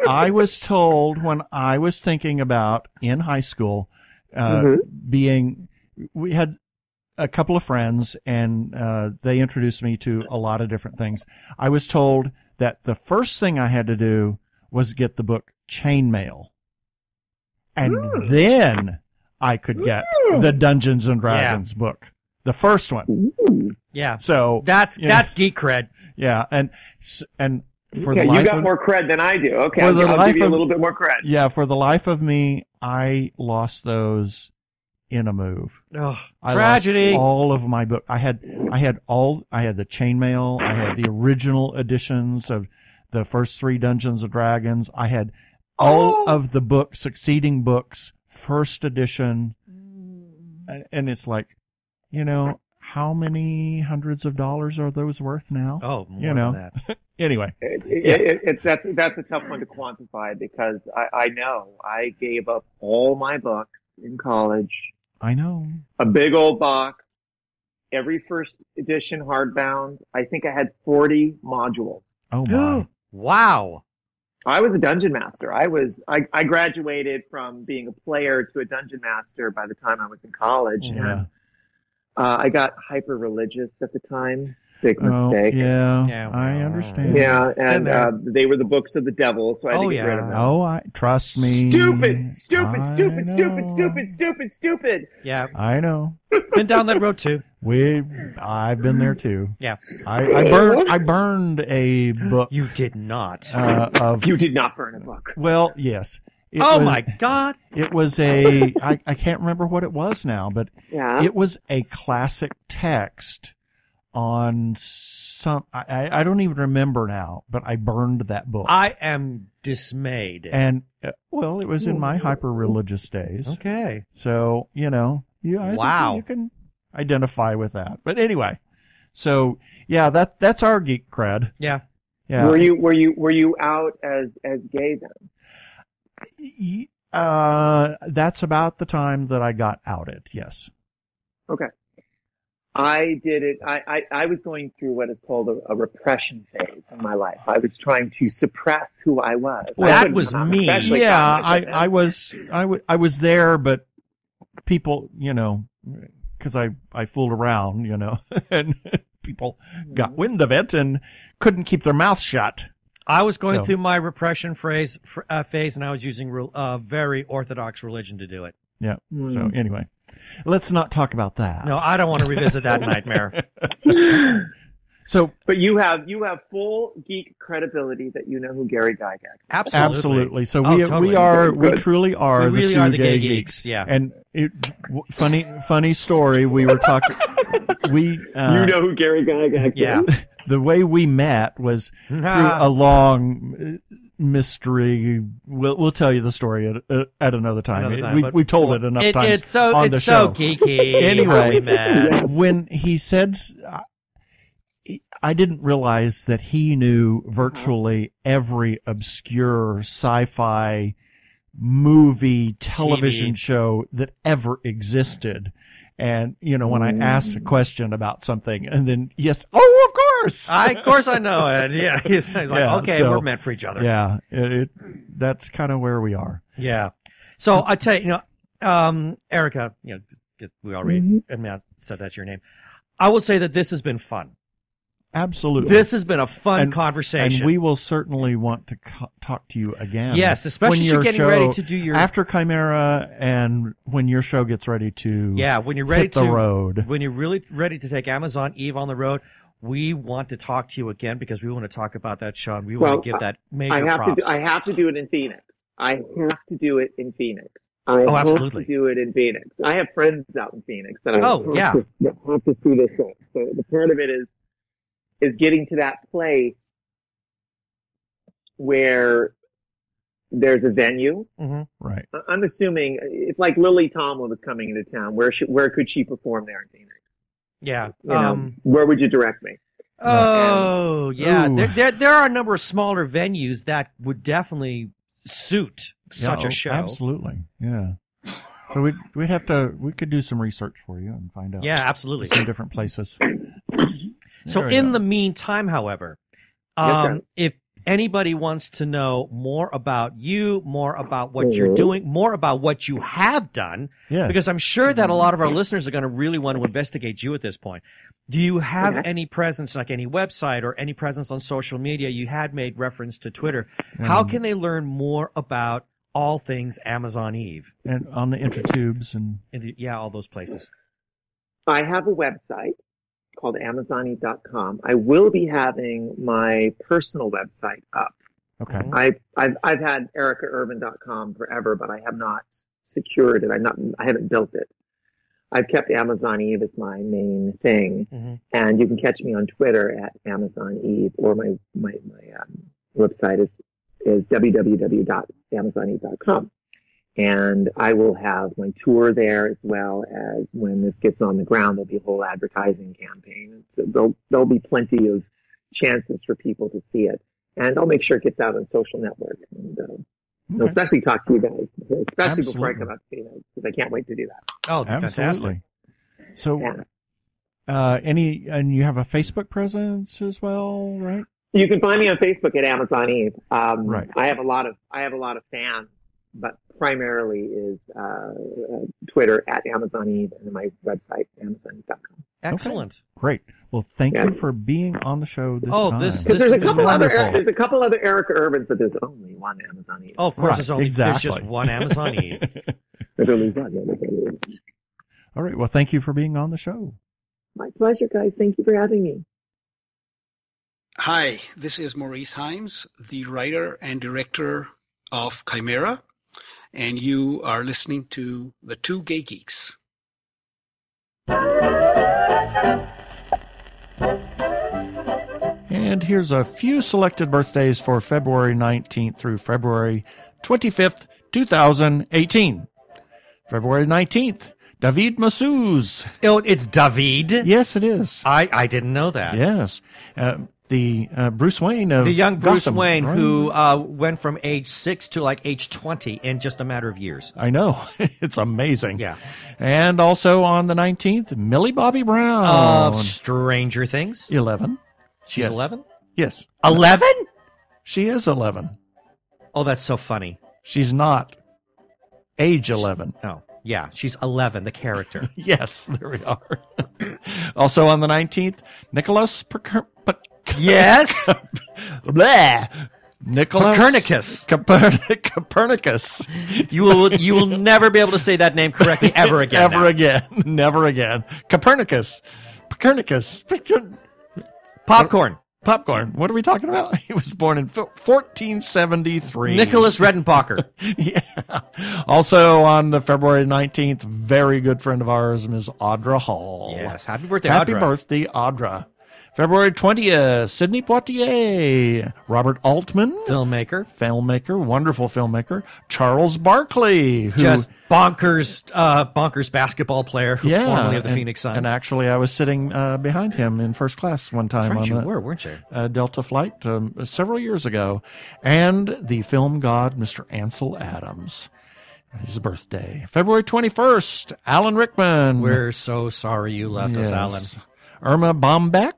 I was told when I was thinking about in high school, uh, Mhm. being, we had a couple of friends and, uh, they introduced me to a lot of different things. I was told that the first thing I had to do was get the book Chainmail. And Ooh. then I could get Ooh. the Dungeons and Dragons book. The first one. Ooh. Yeah. So That's Yeah. that's geek cred. yeah, and and for okay, the you got of, more cred than I do. Okay, For I'll, the I'll life give you of- a little bit more cred. yeah, for the life of me, I lost those in a move. Oh, I tragedy. lost all of my book. I had I had all I had the chainmail. I had the original editions of the first three Dungeons and Dragons. I had all Oh. of the book succeeding books, first edition, mm. and, and it's like, you know, how many hundreds of dollars are those worth now? Oh, more You know. than that. Anyway, It, it, Yeah. it, it's that's that's a tough one to quantify because I, I know I gave up all my books in college, I know. a big old box, every first edition hardbound. I think I had forty modules. Oh my. wow. I was a dungeon master. I was I, I graduated from being a player to a dungeon master by the time I was in college, Yeah. and uh, I got hyper religious at the time. Big Oh, mistake. yeah, Yeah, I understand. Yeah, and there. uh, they were the books of the devil, so I had Oh, to get rid of yeah. them. Oh, I trust me. Stupid, stupid, I stupid, know. stupid, stupid, stupid, stupid. Yeah. I know. Been down that road too. We, I've been there too. Yeah. I, I burned, I burned a book You did not. uh, of. You did not burn a book. Well, yes. It oh was- my God. It was a. I, I can't remember what it was now, but Yeah. it was a classic text on some. I, I I don't even remember now, but I burned that book. I am dismayed. and uh, well, it was in my hyper religious days. okay. So, you know, you, I Wow. you can identify with that. But anyway, so yeah, that, that's our geek cred. Yeah. Yeah. Were you were you were you out as as gay then? Uh, that's about the time that I got outed. Yes. I did it. I, I, I was going through what is called a, a repression phase in my life. I was trying to suppress who I was. Well, I that was me. yeah, I, I was, I wa- I was there, but people, you know, cause I, I fooled around, you know, and people got wind of it and couldn't keep their mouth shut. I was going So- through my repression phrase, uh, phase, and I was using a uh, very orthodox religion to do it. Yeah. Mm. So anyway, let's not talk about that. No, I don't want to revisit that nightmare. So But you have you have full geek credibility that you know who Gary Gygax. is. Absolutely. absolutely. So Oh, we totally. we are we truly are We really the two are the gay, gay geeks, yeah. And it, w- funny funny story. We were talking. we uh, you know who Gary Gygax Yeah. is. the way we met was through a long uh, mystery. We'll we'll tell you the story at, uh, at another time. Another time, we but- we told it enough It- times it's so on it's the so show. geeky. Anyway. how we met. when he said, I didn't realize that he knew virtually every obscure sci-fi movie, television TV. show that ever existed. And, you know, when I asked a question about something and then, yes, oh, of course. I, of course, I know it. Yeah, he's, he's like, Yeah, okay, so- we're meant for each other. yeah, it, it that's kind of where we are. Yeah. So I tell you, you know, um, Erika, you know, we already Mhm. I mean, I said that's your name. I will say that this has been fun. Absolutely. This has been a fun And- conversation. and we will certainly want to co- talk to you again. yes, especially when you're getting show- ready to do your after Chimera and when your show gets ready to yeah when you're ready hit to the road. when you're really ready to take Amazon Eve on the road. We want to talk to you again because we want to talk about that show and we Well, want to give that major I have props. to. Do, I have to do it in Phoenix. I have to do it in Phoenix. I Oh, have absolutely. to do it in Phoenix. I have friends out in Phoenix that I Oh, have yeah. to, that have to see this show. So the part of it is is getting to that place where there's a venue. Mhm. right. I- I'm assuming if like Lily Tomlin was coming into town, where should, where could she perform there in Phoenix? Yeah. You know, Um, where would you direct me? Oh, yeah. Ooh. There, there, there are a number of smaller venues that would definitely suit such Yeah, a oh, show. Absolutely. Yeah. So we'd we'd have to we could do some research for you and find out Yeah, absolutely. some different places. So in go. the meantime, however, um, sir. if anybody wants to know more about you, more about what you're Mhm. doing, more about what you have done, yes. because I'm sure that a lot of our listeners are going to really want to investigate you at this point. Do you have Okay. any presence, like any website or any presence on social media? You had made reference to Twitter. How Um, can they learn more about all things Amazon Eve? and on the intertubes and In the, yeah, all those places. I have a website called Amazoneve.com. I will be having my personal website up. okay. Mhm. I, I've, I've had erikaervin.com forever, but I have not secured it. I'm not, I haven't built it. I've kept Amazon Eve as my main thing. Mhm. And you can catch me on Twitter at Amazon Eve or my, my, my um, website is, is www.amazoneve.com. And I will have my tour there as well as when this gets on the ground, there'll be a whole advertising campaign. So there'll, there'll be plenty of chances for people to see it. And I'll make sure it gets out on social network and, uh, Okay. especially talk to you guys, especially before I come out to Phoenix, because I can't wait to do that. Oh, fantastic. Absolutely. So Yeah. uh any and you have a Facebook presence as well, right? You can find me on Facebook at Amazon Eve. Um, Right. I have a lot of I have a lot of fans, but primarily is uh, uh, Twitter at Amazon Eve and my website amazoneve.com. Excellent. Great. Well, thank Yeah. you for being on the show this Oh, time. this- Because there's a couple other wonderful. there's a couple other Erika Ervins, but there's only one Amazon Eve. Oh, of course, Right, there's only there's just one Amazon Eve. There's only one Amazon Eve. All right. Well, thank you for being on the show. My pleasure, guys. Thank you for having me. Hi, this is Maurice Haeems, the writer and director of Chimera, and you are listening to The Two Gay Geeks. And here's a few selected birthdays for February 19th through February 25th, 2018. February 19th, David Mazouz. oh, it's David. Yes, it is. I I didn't know that. Yes. Uh, the uh, Bruce Wayne of The young Bruce Gotham, Wayne right? who uh, went from age six to like age twenty in just a matter of years. I know. it's amazing. Yeah. And also on the 19th, Millie Bobby Brown. Of Stranger Things. 11. She's Yes. eleven. Yes. Eleven? She is 11. Oh, that's so funny. She's not age 11. Oh, yeah, she's eleven. The character. Yes, there we are. also on the 19th, Nicholas Pe- yes. Blah. Nicholas Copernicus. Coper- Copernicus. You will you will never be able to say that name correctly ever again. Ever now. again. Never again. Copernicus. Copernicus. Popcorn. Popcorn. What are we talking about? He was born in 1473. Nicholas Redenbacher. yeah. Also on the February 19th, very good friend of ours, Ms. Audra Hall. yes. Happy birthday, Audra. Happy Audra. birthday, Audra. February 20th, Sidney Poitier, Robert Altman, Filmmaker. filmmaker, wonderful filmmaker, Charles Barkley, who Just bonkers, uh, bonkers basketball player who yeah, formerly of the and- Phoenix Suns. And actually, I was sitting uh, behind him in first class one time right, on you a, were, weren't you? a Delta flight um, several years ago, and the film god Mr. Ansel Adams. His birthday, February 21st, Alan Rickman. We're so sorry you left us, Alan. Erma Bombeck,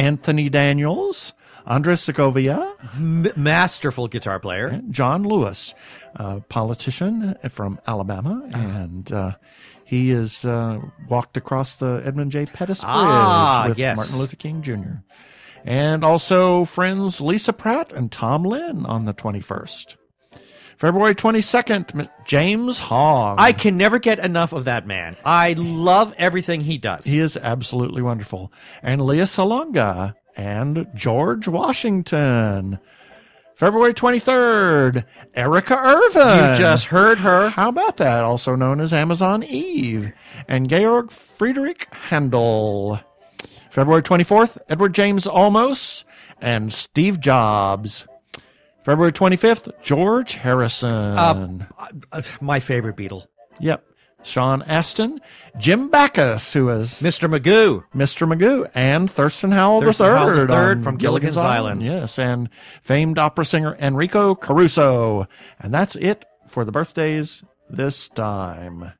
Anthony Daniels, Andres Segovia, M- masterful guitar player. John Lewis, a politician from Alabama, Uh-huh. and uh, he has uh, walked across the Edmund J. Pettus Bridge Ah, with yes. Martin Luther King Jr. And also friends Lisa Pratt and Tom Lynn on the 21st. February 22nd, James Hong. I can never get enough of that man. I love everything he does. He is absolutely wonderful. And Lea Salonga and George Washington. February 23rd, Erika Ervin. you just heard her. How about that? Also known as Amazon Eve. And Georg Friedrich Handel. February 24th, Edward James Olmos and Steve Jobs. February 25th, George Harrison. Uh, uh, my favorite Beatle, yep. Sean Astin, Jim Backus, who is Mr. Magoo. Mr. Magoo, and Thurston Howell Thurston III, Howell III from Gilligan's Island. Yes, and famed opera singer Enrico Caruso. And that's it for the birthdays this time.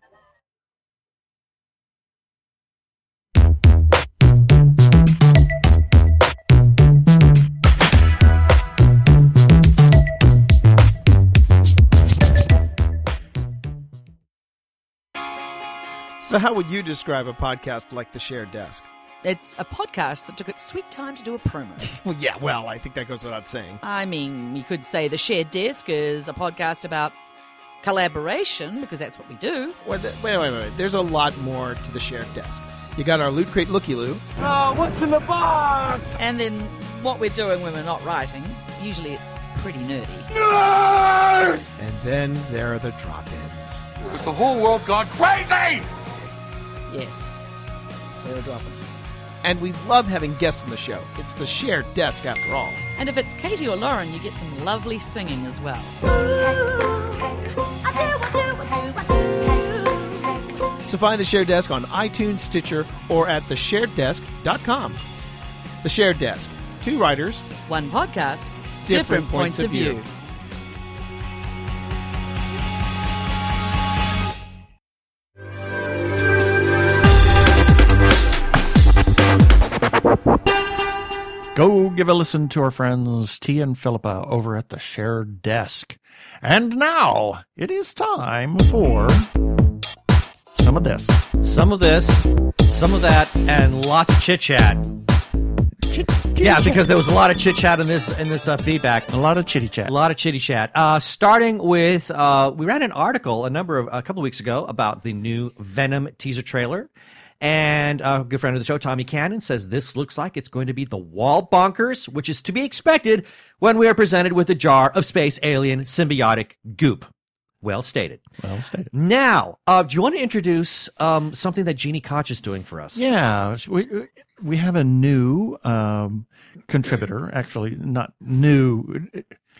So, how would you describe a podcast like The Shared Desk? It's a podcast that took its sweet time to do a promo. Well, yeah, well, I think that goes without saying. I mean, you could say The Shared Desk is a podcast about collaboration, because that's what we do. Wait, wait, wait, wait, wait. There's a lot more to The Shared Desk. You got our Loot Crate Looky Loo. Oh, what's in the box? And then what we're doing when we're not writing, usually it's pretty nerdy. And then there are the drop ins. Is the whole world gone crazy? Yes, there are drop-ins. And we love having guests on the show. It's The Shared Desk, after all. And if it's Katie or Lauren, you get some lovely singing as well. So find The Shared Desk on iTunes, Stitcher, or at theshareddesk.com. The Shared Desk. Two writers, One podcast, Different points of view. Go give a listen to our friends T and Philippa over at the shared desk. And now it is time for some of this. Some of this, some of that, and lots of chit chat. Yeah, because there was a lot of chit chat in this in this uh, feedback. a lot of chitty chat. A lot of chitty chat. Uh, starting with, uh, we ran an article a number of a couple of weeks ago about the new Venom teaser trailer, and a good friend of the show, Tommy Cannon, says this looks like it's going to be the wall bonkers, which is to be expected when we are presented with a jar of space alien symbiotic goop. Well stated. Well stated. Now, uh, do you want to introduce um, something that Jeannie Koch is doing for us? Yeah, we we have a new um, contributor. Actually, not new.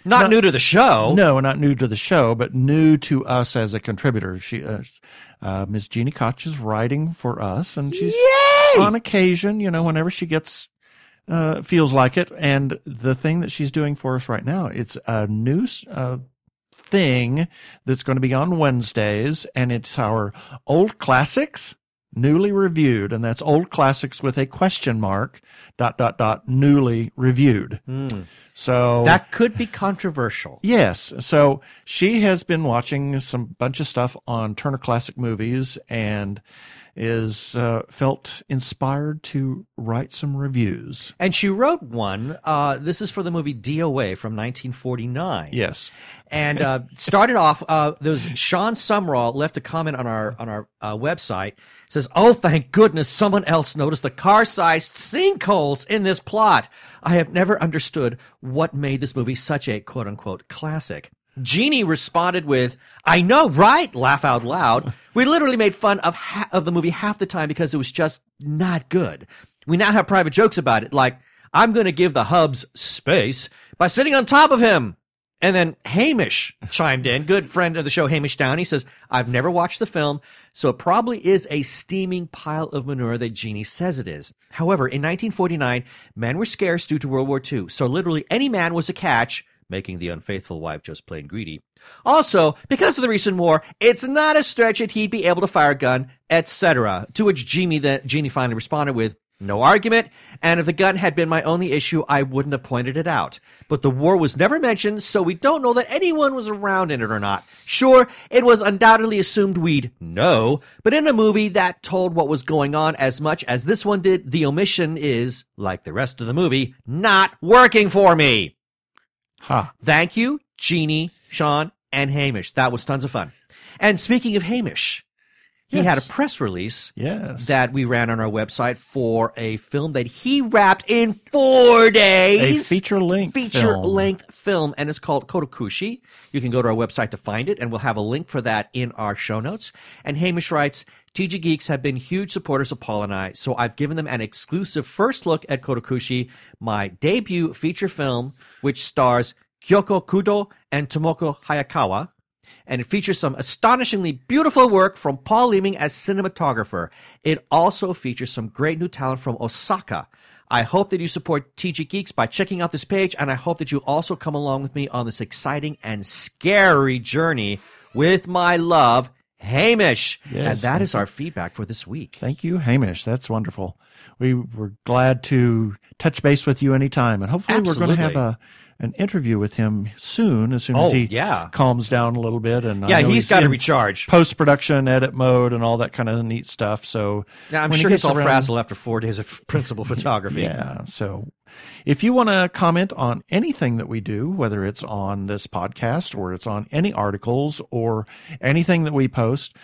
Not No- new to the show. No, not new to the show, but new to us as a contributor. She, uh, uh, Ms. Jeannie Koch, is writing for us, and she's on occasion, you know, whenever she gets uh, feels like it. And the thing that she's doing for us right now, it's a new uh, thing that's going to be on Wednesdays, and it's our old classics newly reviewed, and that's old classics with a question mark, dot dot dot, newly reviewed. Hmm. So That could be controversial. Yes. So she has been watching some bunch of stuff on Turner Classic Movies and is uh, felt inspired to write some reviews. And she wrote one. Uh, this is for the movie DOA from 1949. Yes. and uh, started off. Uh, there was Sean Sumrall left a comment on our on our uh, website. Says, "Oh, thank goodness, someone else noticed the car-sized sinkholes in this plot. I have never understood what made this movie such a quote unquote classic." Jeannie responded with, "I know, right?" Laugh out loud. We literally made fun of ha- of the movie half the time because it was just not good. We now have private jokes about it, like, "I'm going to give the hubs space by sitting on top of him." And then Hamish chimed in, good friend of the show, Hamish Downie, says, I've never watched the film, so it probably is a steaming pile of manure that Jeannie says it is. However, in 1949, men were scarce due to World War II, so literally any man was a catch, making the unfaithful wife just plain greedy. Also, because of the recent war, it's not a stretch that he'd be able to fire a gun, etc. To which Jeannie, that Jeannie finally responded with, no argument, and if the gun had been my only issue, I wouldn't have pointed it out. But the war was never mentioned, so we don't know that anyone was around in it or not. Sure, it was undoubtedly assumed we'd know, but in a movie that told what was going on as much as this one did, the omission is, like the rest of the movie, not working for me. Ha. Thank you, Jeannie, Sean, and Hamish. That was tons of fun. And speaking of Hamish, he Yes. had a press release Yes. that we ran on our website for a film that he wrapped in four days. A feature length feature film. length film, and it's called Kodokushi. You can go to our website to find it, and we'll have a link for that in our show notes. And Hamish writes, TG Geeks have been huge supporters of Paul and I, so I've given them an exclusive first look at Kodokushi, my debut feature film, which stars Kyoko Kudo and Tomoko Hayakawa and it features some astonishingly beautiful work from Paul Leeming as cinematographer. It also features some great new talent from Osaka. I hope that you support TG Geeks by checking out this page, and I hope that you also come along with me on this exciting and scary journey with my love, Hamish. Yes, and that is our feedback for this week. Thank you, Hamish. That's wonderful. We were glad to touch base with you anytime, and hopefully we're going to have a an interview with him soon, as soon Oh, as he yeah. calms down a little bit. And Yeah, he's got to recharge. post production, edit mode, and all that kind of neat stuff. So Yeah, I'm sure he's all frazzled after four days of principal photography. Yeah. So if you want to comment on anything that we do, whether it's on this podcast or it's on any articles or anything that we post,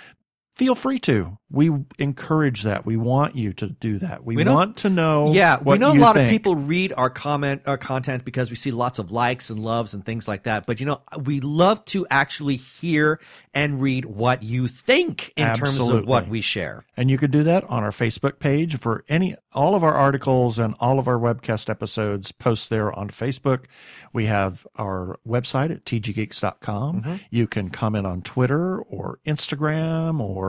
feel free to. We encourage that. We want you to do that. We, We know- want to know. Yeah, we know a lot of people read our comment, our content because we see lots of likes and loves and things like that. But you know, we love to actually hear and read what you think in terms of what we share. And you can do that on our Facebook page for any all of our articles and all of our webcast episodes post there on Facebook. We have our website at tggeeks.com. Mm-hmm. You can comment on Twitter or Instagram or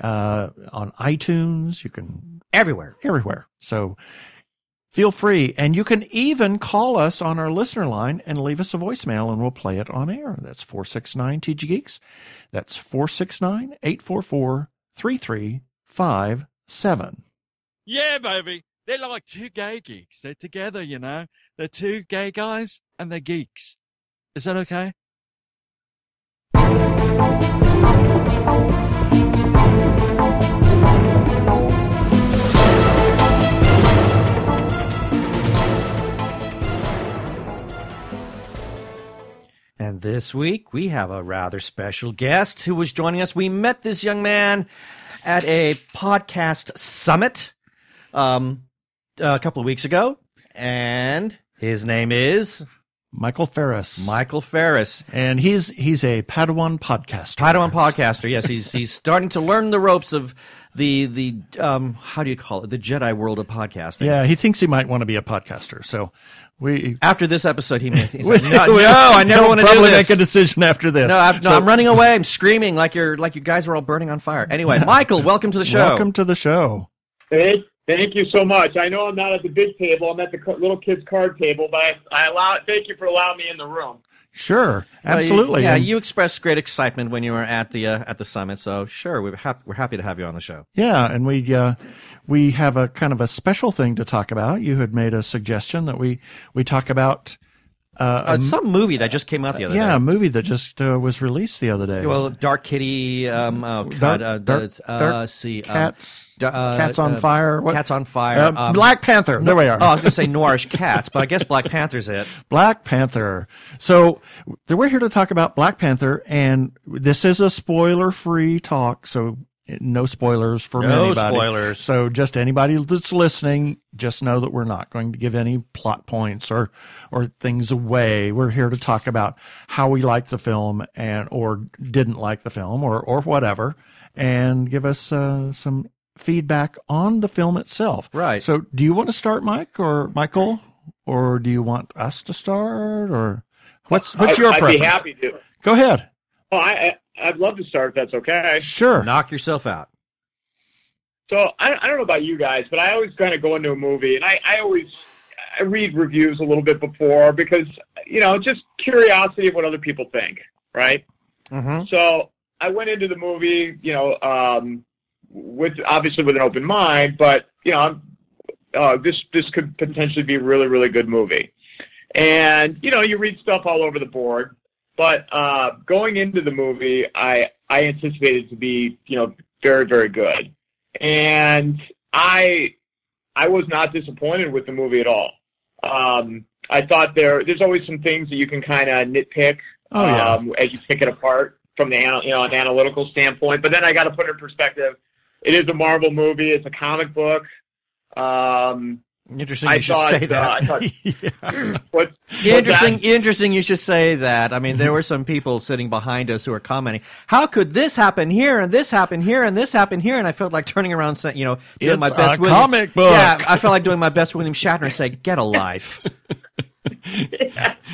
uh, on iTunes. You can Everywhere. everywhere. So feel free. And you can even call us on our listener line and leave us a voicemail and we'll play it on air. That's 469 TG Geeks. That's 469 844 3357. Yeah, baby. They're like two gay geeks. They're together, you know. They're two gay guys and they're geeks. Is that okay? And this week we have a rather special guest who was joining us. We met this young man at a podcast summit um, a couple of weeks ago, and his name is Michael Ferris. Michael Ferris. And he's he's a Padawan podcaster. Padawan podcaster. Yes, he's he's starting to learn the ropes of the the um how do you call it the Jedi world of podcasting. Yeah, he thinks he might want to be a podcaster. So we After this episode, he may he's we- like, no, we- no, I never want to do probably this. make a decision after this. no, I'm, no, I'm running away. I'm screaming like you're like you guys are all burning on fire. Anyway, Michael, welcome to the show. Welcome to the show. Thank, thank you so much. I know I'm not at the big table. I'm at the little kids' card table, but I, I allow. Thank you for allowing me in the room. Sure, Well, absolutely. yeah, you expressed great excitement when you were at the uh, at the summit. So sure, we're happy we're happy to have you on the show. Yeah, and we uh, we have a kind of a special thing to talk about. You had made a suggestion that we we talk about uh, Uh, some movie that just came out the other yeah, day. Yeah, a movie that just uh, was released the other day. Well, Dark Kitty. Um, oh God. Dark- uh, Dark- the- uh, Dark let's um, Cats, uh, Cats on Fire. What? Cats on Fire. Um, um, Black Panther. There we are. Oh, I was going to say Noirish Cats, but I guess Black Panther's it. Black Panther. So we're here to talk about Black Panther, and this is a spoiler-free talk, so no spoilers for anybody. No anybody. spoilers. So just anybody that's listening, just know that we're not going to give any plot points or or things away. We're here to talk about how we liked the film and or didn't like the film or or whatever, and give us uh, some feedback on the film itself. Right. So, do you want to start, Mike or Michael, or do you want us to start, or what's what's your I'd, I'd preference? be happy to. Go ahead. Oh, I, I I'd love to start if that's okay. Sure. Knock yourself out. So I, I don't know about you guys, but I always kind of go into a movie, and I, I always I read reviews a little bit before because you know just curiosity of what other people think, right? Mm-hmm. So I went into the movie, you know, um, with obviously with an open mind, but you know, I'm, uh, this this could potentially be a really really good movie. And you know, you read stuff all over the board, but uh, going into the movie, I I anticipated it to be you know very very good, and I I was not disappointed with the movie at all. Um, I thought there there's always some things that you can kind of nitpick Oh yeah. um, as you pick it apart from the anal- you know an analytical standpoint. But then I got to put it in perspective. It is a Marvel movie. It's a comic book. Um, Interesting. I You should thought, say uh, that. thought- yeah. what, Interesting. what's Interesting. You should say that. I mean, there were some people sitting behind us who were commenting. How could this happen here and this happen here and this happen here? And I felt like turning around, saying, you know, doing It's my best. a William- comic book. Yeah, I felt like doing my best William Shatner and say, "Get a life."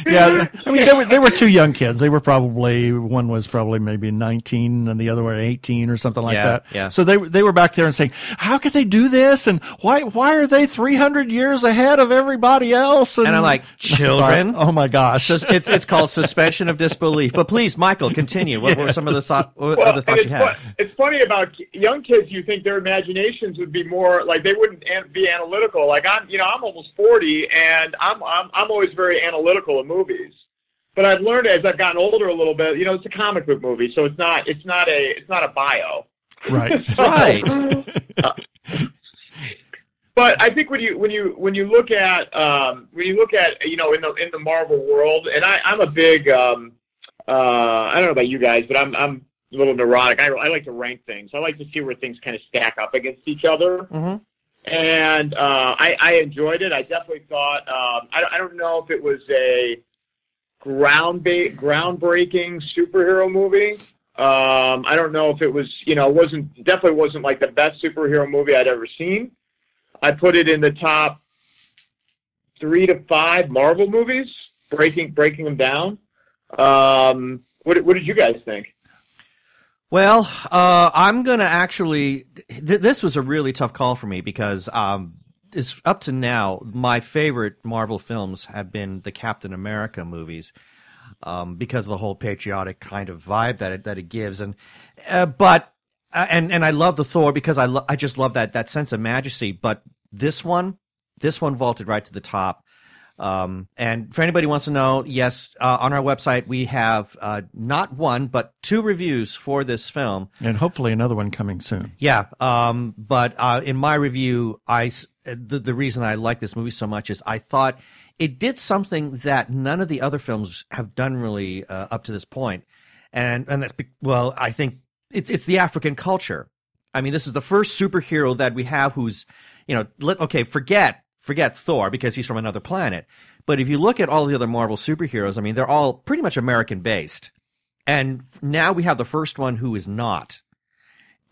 yeah. I mean, they were they were two young kids. They were probably one was probably maybe nineteen and the other one eighteen or something like Yeah, that. yeah. So they they were back there and saying, "How could they do this? And why why are they three hundred years ahead of everybody else?" And I'm like, "Children?" oh my gosh. Sus- it's it's called suspension of disbelief. But please, Michael, continue. What were some of the thought, what well, other thoughts it's, you had? fu- it's funny about young kids. You think their imaginations would be more like they wouldn't be analytical. Like I'm, you know, I'm almost forty, and I'm I'm I'm always very analytical of movies. But I've learned as I've gotten older a little bit. You know, it's a comic book movie, so it's not it's not a it's not a bio. right. Right. But I think when you when you when you look at um, when you look at you know in the in the Marvel world, and I, I'm a big um, uh, I don't know about you guys, but I'm I'm a little neurotic. I, I like to rank things. I like to see where things kind of stack up against each other. Mhm. And uh, I, I enjoyed it. I definitely thought um, I, don't- I don't know if it was a ground ba- groundbreaking superhero movie. Um, I don't know if it was, you know, it wasn't definitely wasn't like the best superhero movie I'd ever seen. I put it in the top three to five Marvel movies, breaking breaking them down. Um, what what did you guys think? Well, uh, I'm gonna actually. Th- this was a really tough call for me because um, it's up to now my favorite Marvel films have been the Captain America movies. Um, because of the whole patriotic kind of vibe that it, that it gives, and uh, but uh, and and I love the Thor because I lo- I just love that that sense of majesty. But this one, this one vaulted right to the top. Um, and for anybody who wants to know, yes, uh, on our website we have uh, not one but two reviews for this film. and hopefully another one coming soon. Yeah, um, but uh, in my review, I s- the, the reason I like this movie so much is I thought it did something that none of the other films have done really uh, up to this point, and and that's well, I think it's it's the African culture. I mean, this is the first superhero that we have who's, you know, let, okay, forget forget Thor because he's from another planet. But if you look at all the other Marvel superheroes, I mean, they're all pretty much American based. And now we have the first one who is not.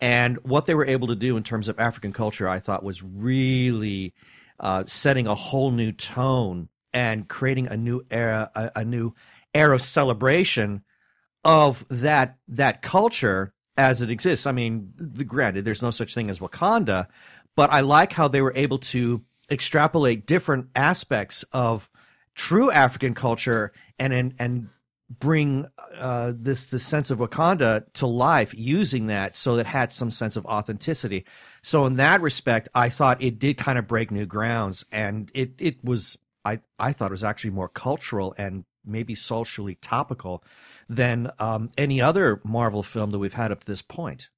And what they were able to do in terms of African culture, I thought was really uh, setting a whole new tone and creating a new era, a, a new era of celebration of that that culture as it exists. I mean, the, granted, there's no such thing as Wakanda, but I like how they were able to extrapolate different aspects of true African culture and and, and bring uh, this this sense of Wakanda to life using that so that had some sense of authenticity. So in that respect, I thought it did kind of break new grounds, and it it was I I thought it was actually more cultural and maybe socially topical than um, any other Marvel film that we've had up to this point.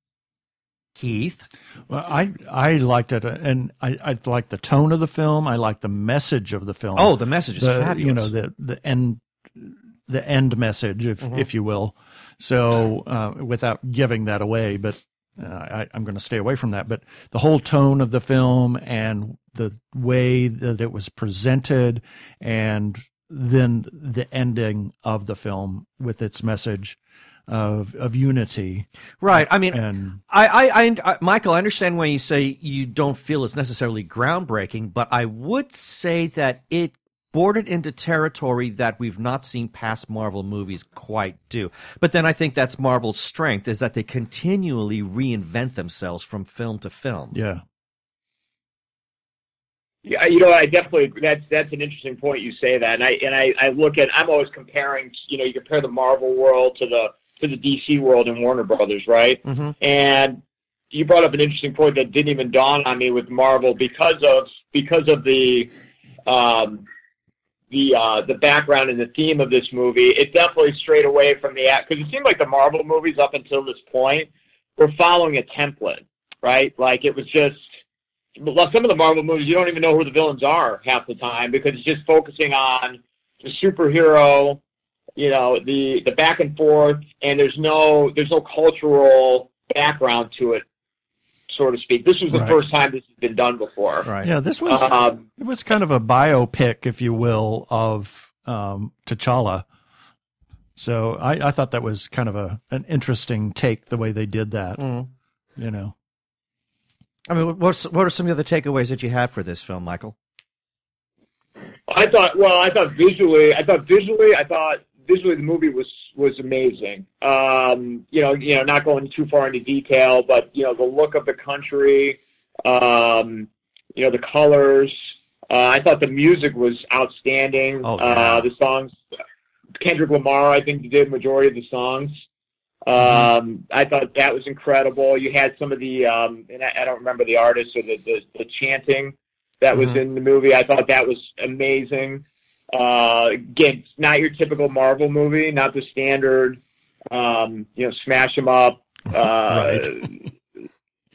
Keith, Well, I I liked it, and I I liked the tone of the film. I liked the message of the film. oh, the message is the, fabulous. you know the the end the end message, if Mhm. if you will. So uh, without giving that away, but uh, I, I'm going to stay away from that. But the whole tone of the film and the way that it was presented, and then the ending of the film with its message of of unity. right? I mean, And I, I, I, I, Michael, I understand why you say you don't feel it's necessarily groundbreaking, but I would say that it bordered into territory that we've not seen past Marvel movies quite do. But then I think that's Marvel's strength is that they continually reinvent themselves from film to film. yeah, Yeah, you know, I definitely that's that's an interesting point you say that, and I and I, I look at I'm always comparing. You know, you compare the Marvel world to the to the DC world and Warner Brothers, right? Mm-hmm. And you brought up an interesting point that didn't even dawn on me with Marvel because of because of the um, the uh, the background and the theme of this movie. It definitely strayed away from the act because it seemed like the Marvel movies up until this point were following a template, right? Like it was just well, some of the Marvel movies you don't even know who the villains are half the time because it's just focusing on the superhero, you know, the the back and forth, and there's no there's no cultural background to it, so to speak. This was the Right. first time this has been done before. Right. yeah. This was Um, it was kind of a biopic, if you will, of um, T'Challa. So I, I thought that was kind of a an interesting take the way they did that. Mhm. You know, I mean, what's, what are some of the other takeaways that you had for this film, Michael? I thought, well, I thought visually, I thought visually, I thought visually the movie was was amazing. Um, you know, you know, not going too far into detail, but you know, the look of the country, um, you know, the colors. Uh, I thought the music was outstanding. Oh, uh, the songs, Kendrick Lamar, I think did majority of the songs. Um, I thought that was incredible. You had some of the, um, and I, I don't remember the artists or the, the, the chanting that was Mhm. in the movie. I thought that was amazing. Uh, again, it's not your typical Marvel movie, not the standard, um, you know, smash them up, uh,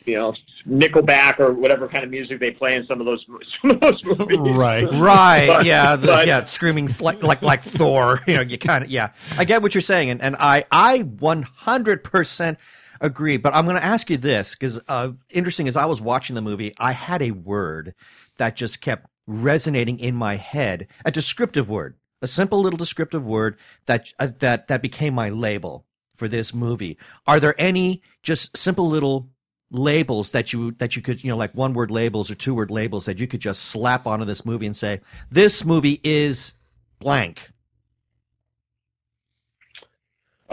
you know, Nickelback or whatever kind of music they play in some of those some of those movies. right? Right. But- yeah. The, but- yeah. Screaming like like like Thor. You know. You kind of. Yeah. I get what you're saying, and and I I 100 percent agree. But I'm going to ask you this because uh, interesting as I was watching the movie, I had a word that just kept resonating in my head. A descriptive word, a simple little descriptive word that uh, that that became my label for this movie. Are there any just simple little labels that you that you could you know like one word labels or two word labels that you could just slap onto this movie and say this movie is blank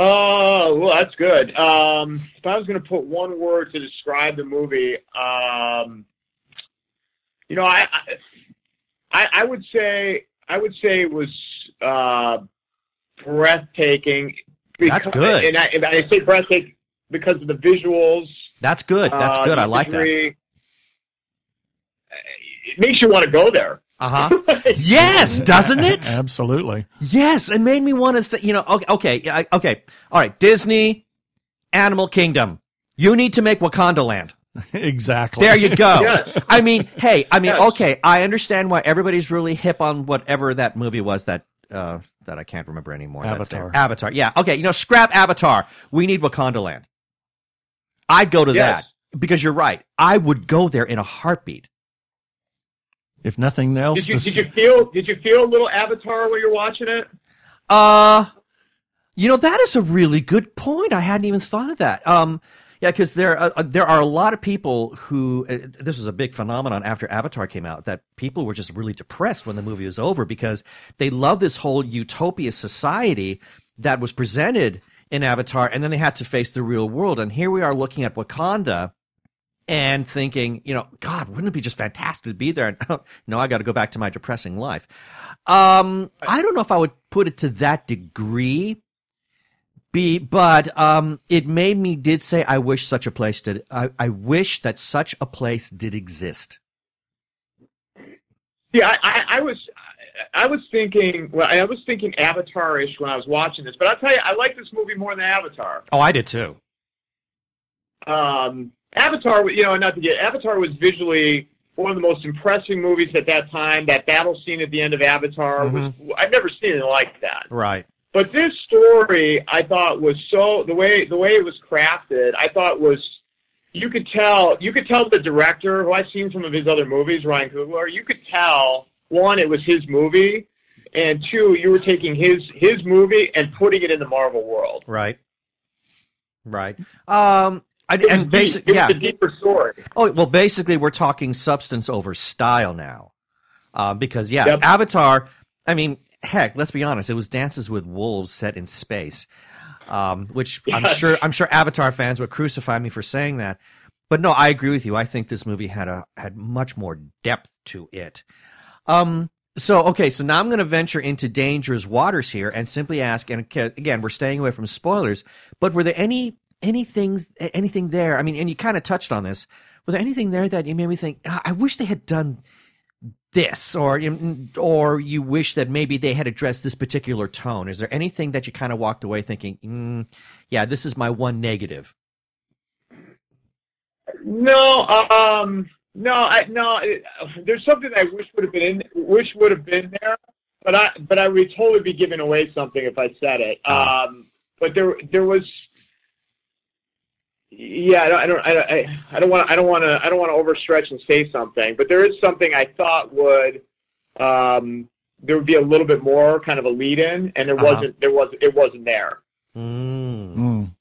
Oh, well, that's good. Um, if I was going to put one word to describe the movie, um, you know, I, I, I would say, I would say it was uh, breathtaking. That's good. and I, and I say breathtaking because of the visuals. that's good that's uh, good i like that. It makes you want to go there. uh-huh yes doesn't it Absolutely. yes it made me want to th- you know okay okay okay all right disney animal kingdom you need to make wakanda land exactly. There you go. Yes. I mean, hey, I mean, Yes. okay, I understand why everybody's really hip on whatever that movie was that uh, that I can't remember anymore. Avatar. Avatar. Yeah. Okay. You know, scrap Avatar. We need Wakanda Land. I'd go to Yes. that because you're right. I would go there in a heartbeat. If nothing else, Did you to did you feel did you feel a little Avatar when you're watching it? Uh, you know, that is a really good point. I hadn't even thought of that. Um, yeah, because there uh, there are a lot of people who uh, this was a big phenomenon after Avatar came out that people were just really depressed when the movie was over because they love this whole utopia society that was presented in Avatar, and then they had to face the real world. And here we are looking at Wakanda and thinking, you know, God, wouldn't it be just fantastic to be there? And no, I got to go back to my depressing life. Um, I don't know if I would put it to that degree. Be, but um, it made me did say I wish such a place did. I, I wish that such a place did exist. Yeah, I, I, I was I was thinking. Well, I was thinking Avatar-ish when I was watching this, but I'll tell you, I like this movie more than Avatar. Oh, I did too. Um, Avatar, you know, not to get Avatar was visually one of the most impressive movies at that time. That battle scene at the end of Avatar was I've never seen anything like that. Right. But this story, I thought was so the way the way it was crafted. I thought was you could tell you could tell the director who I've seen some of his other movies, Ryan Coogler. You could tell one it was his movie, and two you were taking his his movie and putting it in the Marvel world. Right. Right. Um. I, and basically, yeah. deeper story. Oh well, basically, we're talking substance over style now, uh, because yeah, Yep. Avatar. I mean, heck, let's be honest. It was Dances with Wolves set in space, um, which I'm sure I'm sure Avatar fans would crucify me for saying that. But no, I agree with you. I think this movie had a had much more depth to it. Um. So okay, so now I'm going to venture into dangerous waters here and simply ask. And again, we're staying away from spoilers. But were there any anything anything there? I mean, and you kind of touched on this. Was there anything there that you made me think? "Ah, I wish they had done this, or you- or you wish that maybe they had addressed this particular tone. Is there anything that you kind of walked away thinking? Mm, yeah, this is my one negative. No, um, no, I no. It, there's something I wish would have been in, wish would have been there, but I but I would totally be giving away something if I said it. Um, but there there was. Yeah, I don't, I don't, I, I don't want, I don't want to, I don't want to overstretch and say something, but there is something I thought would, um, there would be a little bit more kind of a lead in, and there Uh-huh. wasn't, there was, it wasn't there. Mm.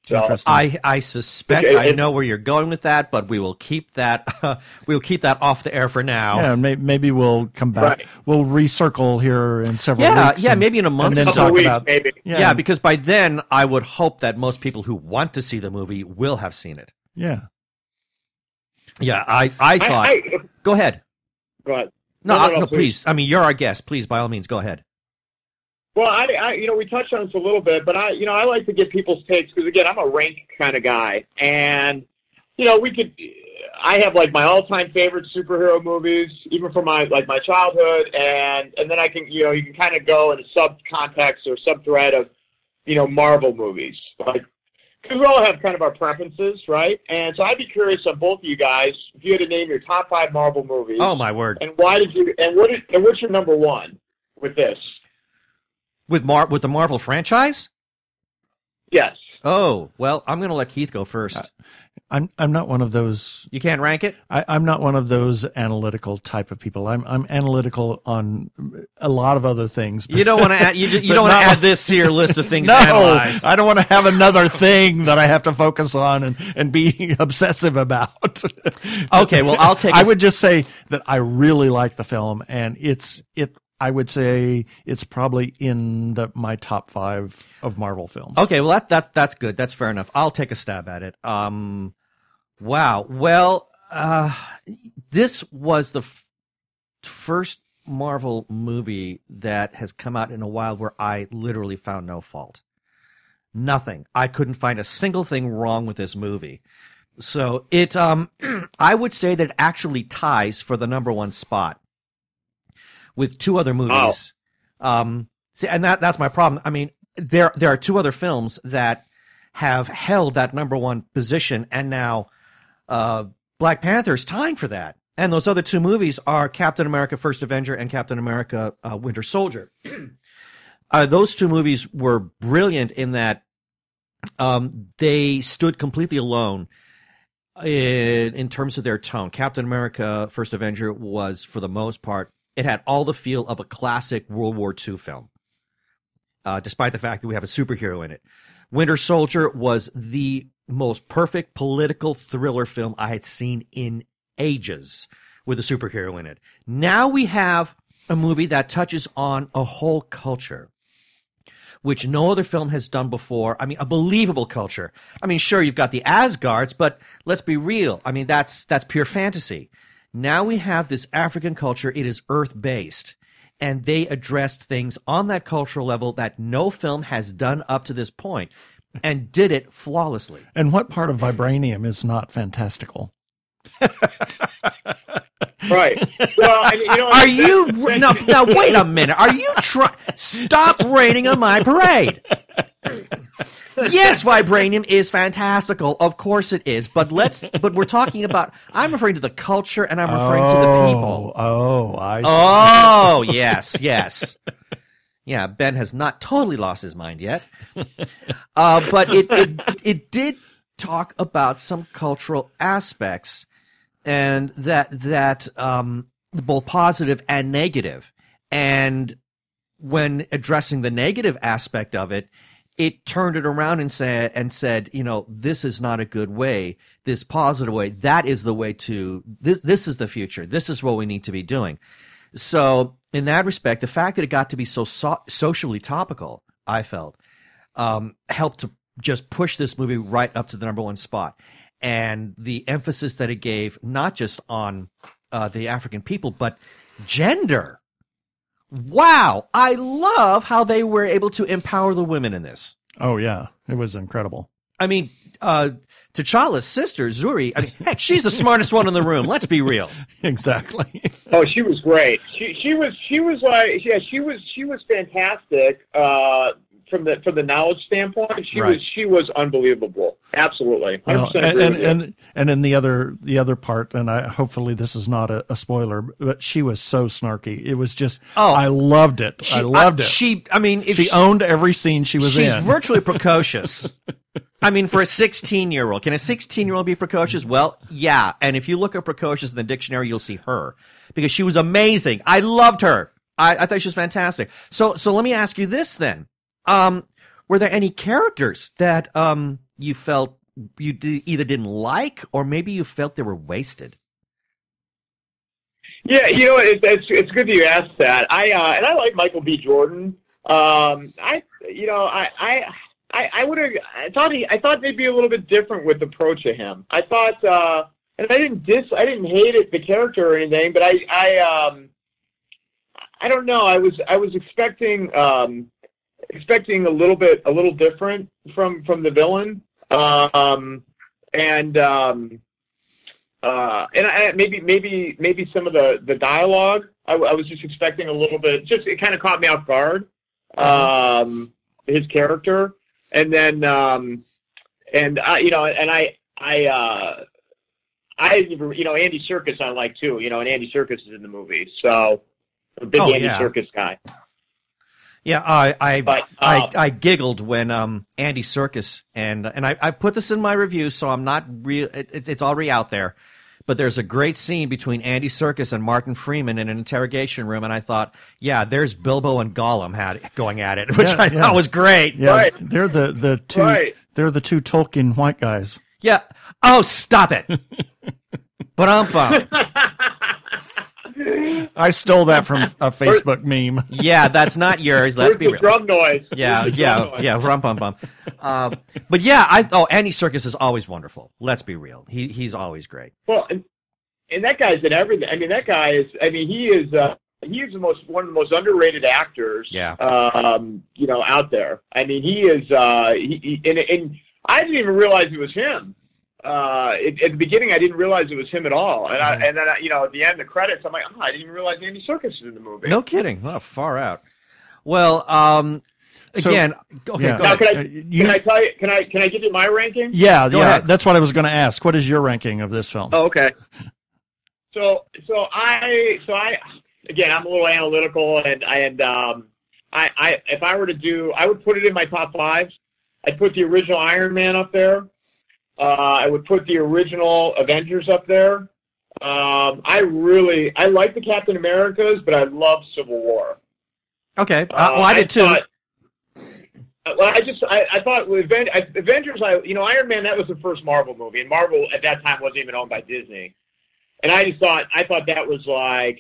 So. I I suspect It- I know where you're going with that, but we will keep that we'll keep that off the air for now. yeah, may, maybe we'll come back. Right. We'll recircle here in several Yeah, weeks. yeah, and- maybe in a month and then so. talk weeks, about maybe. yeah, Yeah, because by then I would hope that most people who want to see the movie will have seen it. yeah. Yeah, I I thought. I, I, go ahead. go ahead. No, No, no, no, no, please. please. I mean, you're our guest. Please, by all means, go ahead. Well, I, I, you know, we touched on this a little bit, but I, you know, I like to get people's takes because again, I'm a rank kind of guy, and you know, we could. I have like my all-time favorite superhero movies, even from my like my childhood, and and then I can, you know, you can kind of go in a sub context or sub thread of, you know, Marvel movies, like because we all have kind of our preferences, right? And so I'd be curious on both of you guys if you had to name your top five Marvel movies. Oh my word! And why did you? And what? Is, and what's your number one with this? With Mar with the Marvel franchise? Yes. Oh well, I'm going to let Keith go first. Uh, I'm I'm not one of those. you can't rank it. I, I'm not one of those analytical type of people. I'm I'm analytical on a lot of other things. You don't want to add. You, you don't want to add this to your list of things no, to analyze. I don't want to have another thing that I have to focus on and, and be obsessive about. Okay, well, I'll take I a- would just say that I really like the film, and it's it. I would say it's probably in the, my top five of Marvel films. Okay, well that that's that's good. That's fair enough. I'll take a stab at it. Um, wow. Well, uh, this was the f- first Marvel movie that has come out in a while where I literally found no fault. Nothing. I couldn't find a single thing wrong with this movie. So it, um, I would say that it actually ties for the number one spot with two other movies. Um, see, and that that's my problem. I mean, there there are two other films that have held that number one position, and now uh, Black Panther is tying for that. And those other two movies are Captain America: First Avenger and Captain America: uh, Winter Soldier. uh, those two movies were brilliant in that um, they stood completely alone in, in terms of their tone. Captain America: First Avenger was, for the most part, it had all the feel of a classic World War II film, uh, despite the fact that we have a superhero in it. Winter Soldier was the most perfect political thriller film I had seen in ages with a superhero in it. Now we have a movie that touches on a whole culture which no other film has done before. I mean, a believable culture. I mean, sure, you've got the Asgards, but let's be real. I mean, that's that's pure fantasy. Now we have this African culture. It is earth based, and they addressed things on that cultural level that no film has done up to this point, and did it flawlessly. And what part of vibranium is not fantastical? right. Well, and, you know, Are you now? Now wait a minute. Are you trying? Stop raining on my parade. Yes, vibranium is fantastical. Of course it is. But let's. But we're talking about. I'm referring to the culture, and I'm referring to the people. Oh, I see. Oh yes, yes. Yeah, Ben has not totally lost his mind yet. Uh, but it, it it did talk about some cultural aspects and that that um both positive and negative. And when addressing the negative aspect of it, it turned it around and said and said, you know, this is not a good way. This positive way, that is the way to this. This is the future. This is what we need to be doing. So, in that respect, the fact that it got to be so, so socially topical, I felt, um, helped to just push this movie right up to the number one spot. And the emphasis that it gave, not just on uh, the African people, but gender. Wow. I love how they were able to empower the women in this. Oh, yeah. It was incredible. I mean, uh, T'Challa's sister, Zuri, I mean, heck, she's the smartest one in the room. Let's be real. Exactly. Oh, she was great. She she was she was like yeah she was she was fantastic. Uh, from the from the knowledge standpoint, she Right. was she was unbelievable. Absolutely, hundred Well, percent and agree and, and and in the other the other part, and I hopefully this is not a, a spoiler, but she was so snarky. It was just Oh. I loved it. She, I loved it. She, I mean, if she, she, owned every scene she was she's in. virtually precocious. I mean, for a 16 year old, can a 16 year old be precocious? Well, yeah. And if you look up precocious in the dictionary, you'll see her because she was amazing. I loved her. I, I thought she was fantastic. So, so let me ask you this then. Um, were there any characters that, um, you felt you d- either didn't like or maybe you felt they were wasted? Yeah, you know, it, it's it's good that you asked that. I uh, and I like Michael B. Jordan. Um, I you know I I I, I would have I thought he I thought they'd be a little bit different with the approach to him. I thought uh, and I didn't dis I didn't hate it the character or anything, but I I um I don't know. I was I was expecting um expecting a little bit a little different from from the villain. Um and um uh, and I, maybe maybe maybe some of the the dialogue I, I was just expecting a little bit. Just it kind of caught me off guard. Um, his character, and then um, and I you know and I I uh, I you know Andy Serkis I like too. You know, and Andy Serkis is in the movie, so a big Oh, Andy yeah. Circus guy. Yeah, I I But, I, um, I giggled when um Andy Serkis and and I, I put this in my review, so I'm not real. It, it's it's already out there, but there's a great scene between Andy Serkis and Martin Freeman in an interrogation room, and I thought, yeah, there's Bilbo and Gollum had going at it, which Yeah, I yeah. thought was great. yeah, Right. they're the the two Right. they're the two Tolkien white guys. Yeah. Oh, stop it. But um, I stole that from a Facebook meme. yeah, that's not yours. Let's Where's be real. drum noise? Yeah, Where's the yeah, drum noise? yeah. Rum bum bum. Um, but yeah, I oh Andy Serkis is always wonderful. Let's be real. He he's always great. Well, and, and that guy's in everything. I mean, that guy is. I mean, he is. Uh, he is the most one of the most underrated actors. Yeah. Um, you know, out there. I mean, he is. Uh, he, he and, and I didn't even realize it was him. Uh, at, at the beginning, I didn't realize it was him at all. And, I, and then, I, you know, at the end, the credits, I'm like, oh, I didn't even realize Andy Serkis is in the movie. No kidding. Oh, far out. Well, um, So- again, okay, yeah. go Now, ahead. can I, Uh, you- can I tell you? Can I can I give you my ranking? Yeah, Go yeah, ahead. that's what I was going to ask. What is your ranking of this film? Oh, okay. So, so I, so I, again, I'm a little analytical, and and um, I, I, if I were to do, I would put it in my top five. I'd put the original Iron Man up there. Uh, I would put the original Avengers up there. Um, I really, I like the Captain Americas, but I love Civil War. Okay. Uh, well, I did too. thought- uh, well, I just I, I thought with Avengers, I you know Iron Man that was the first Marvel movie, and Marvel at that time wasn't even owned by Disney, and I just thought I thought that was like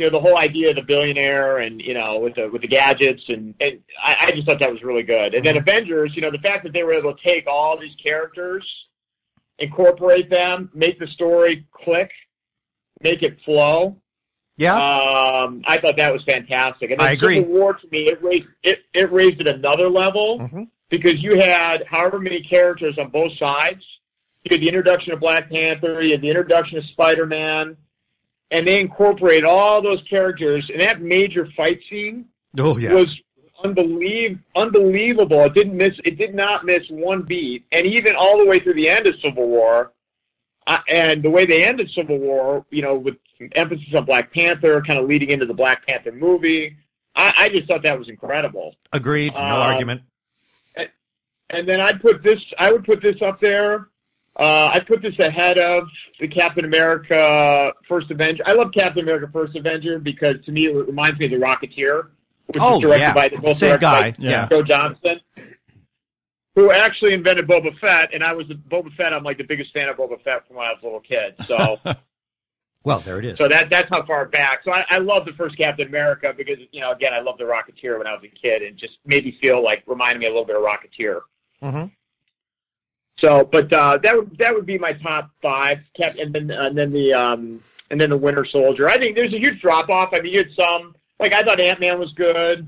you know the whole idea of the billionaire and you know with the with the gadgets and and I, I just thought that was really good. And then Avengers, you know the fact that they were able to take all these characters, incorporate them, make the story click, make it flow. yeah. Um, I thought that was fantastic. And then I agree. Civil War to me, it raised it, it raised it another level Mhm. because you had however many characters on both sides. You had the introduction of Black Panther, you had the introduction of Spider Man, and they incorporate all those characters, and that major fight scene Oh yeah. was unbelievable. Unbelievable. It didn't miss. It did not miss one beat, and even all the way through the end of Civil War, uh, and the way they ended Civil War, you know, with emphasis on Black Panther, kind of leading into the Black Panther movie. I, I just thought that was incredible. Agreed. No Um, argument. And then I'd put this. I would put this up there. Uh, I'd put this ahead of the Captain America First Avenger. I love Captain America First Avenger because to me it reminds me of the Rocketeer, which Oh, is directed yeah. by both Same guy. Yeah. Joe Johnston, who actually invented Boba Fett. And I was a Boba Fett. I'm like the biggest fan of Boba Fett from when I was a little kid. So. Well, there it is. So that that's how far back. So I, I love the first Captain America because you know again I love the Rocketeer when I was a kid and just made me feel like reminded me a little bit of Rocketeer. hmm So, but uh, that would that would be my top five. Cap and then and then the um and then the Winter Soldier. I think there's a huge drop off. I mean, you had some like I thought Ant Man was good.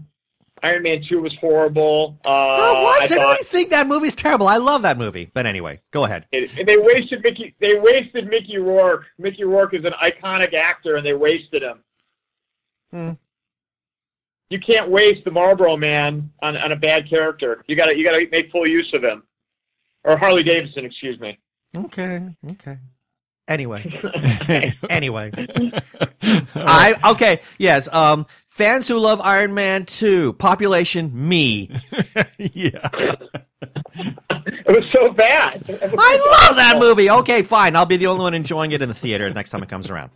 Iron Man two was horrible. Uh, oh, why I thought, everybody think that movie's terrible? I love that movie. But anyway, go ahead. and they wasted Mickey. They wasted Mickey Rourke. Mickey Rourke is an iconic actor, and they wasted him. Hmm. You can't waste the Marlboro Man on, on a bad character. You got to you got to make full use of him, or Harley Davidson, excuse me. Okay. Okay. Anyway. anyway. I okay, yes. Um fans who love Iron Man 2, population me. yeah. it was so bad. Was I so love that movie. Okay, fine. I'll be the only one enjoying it in the theater next time it comes around.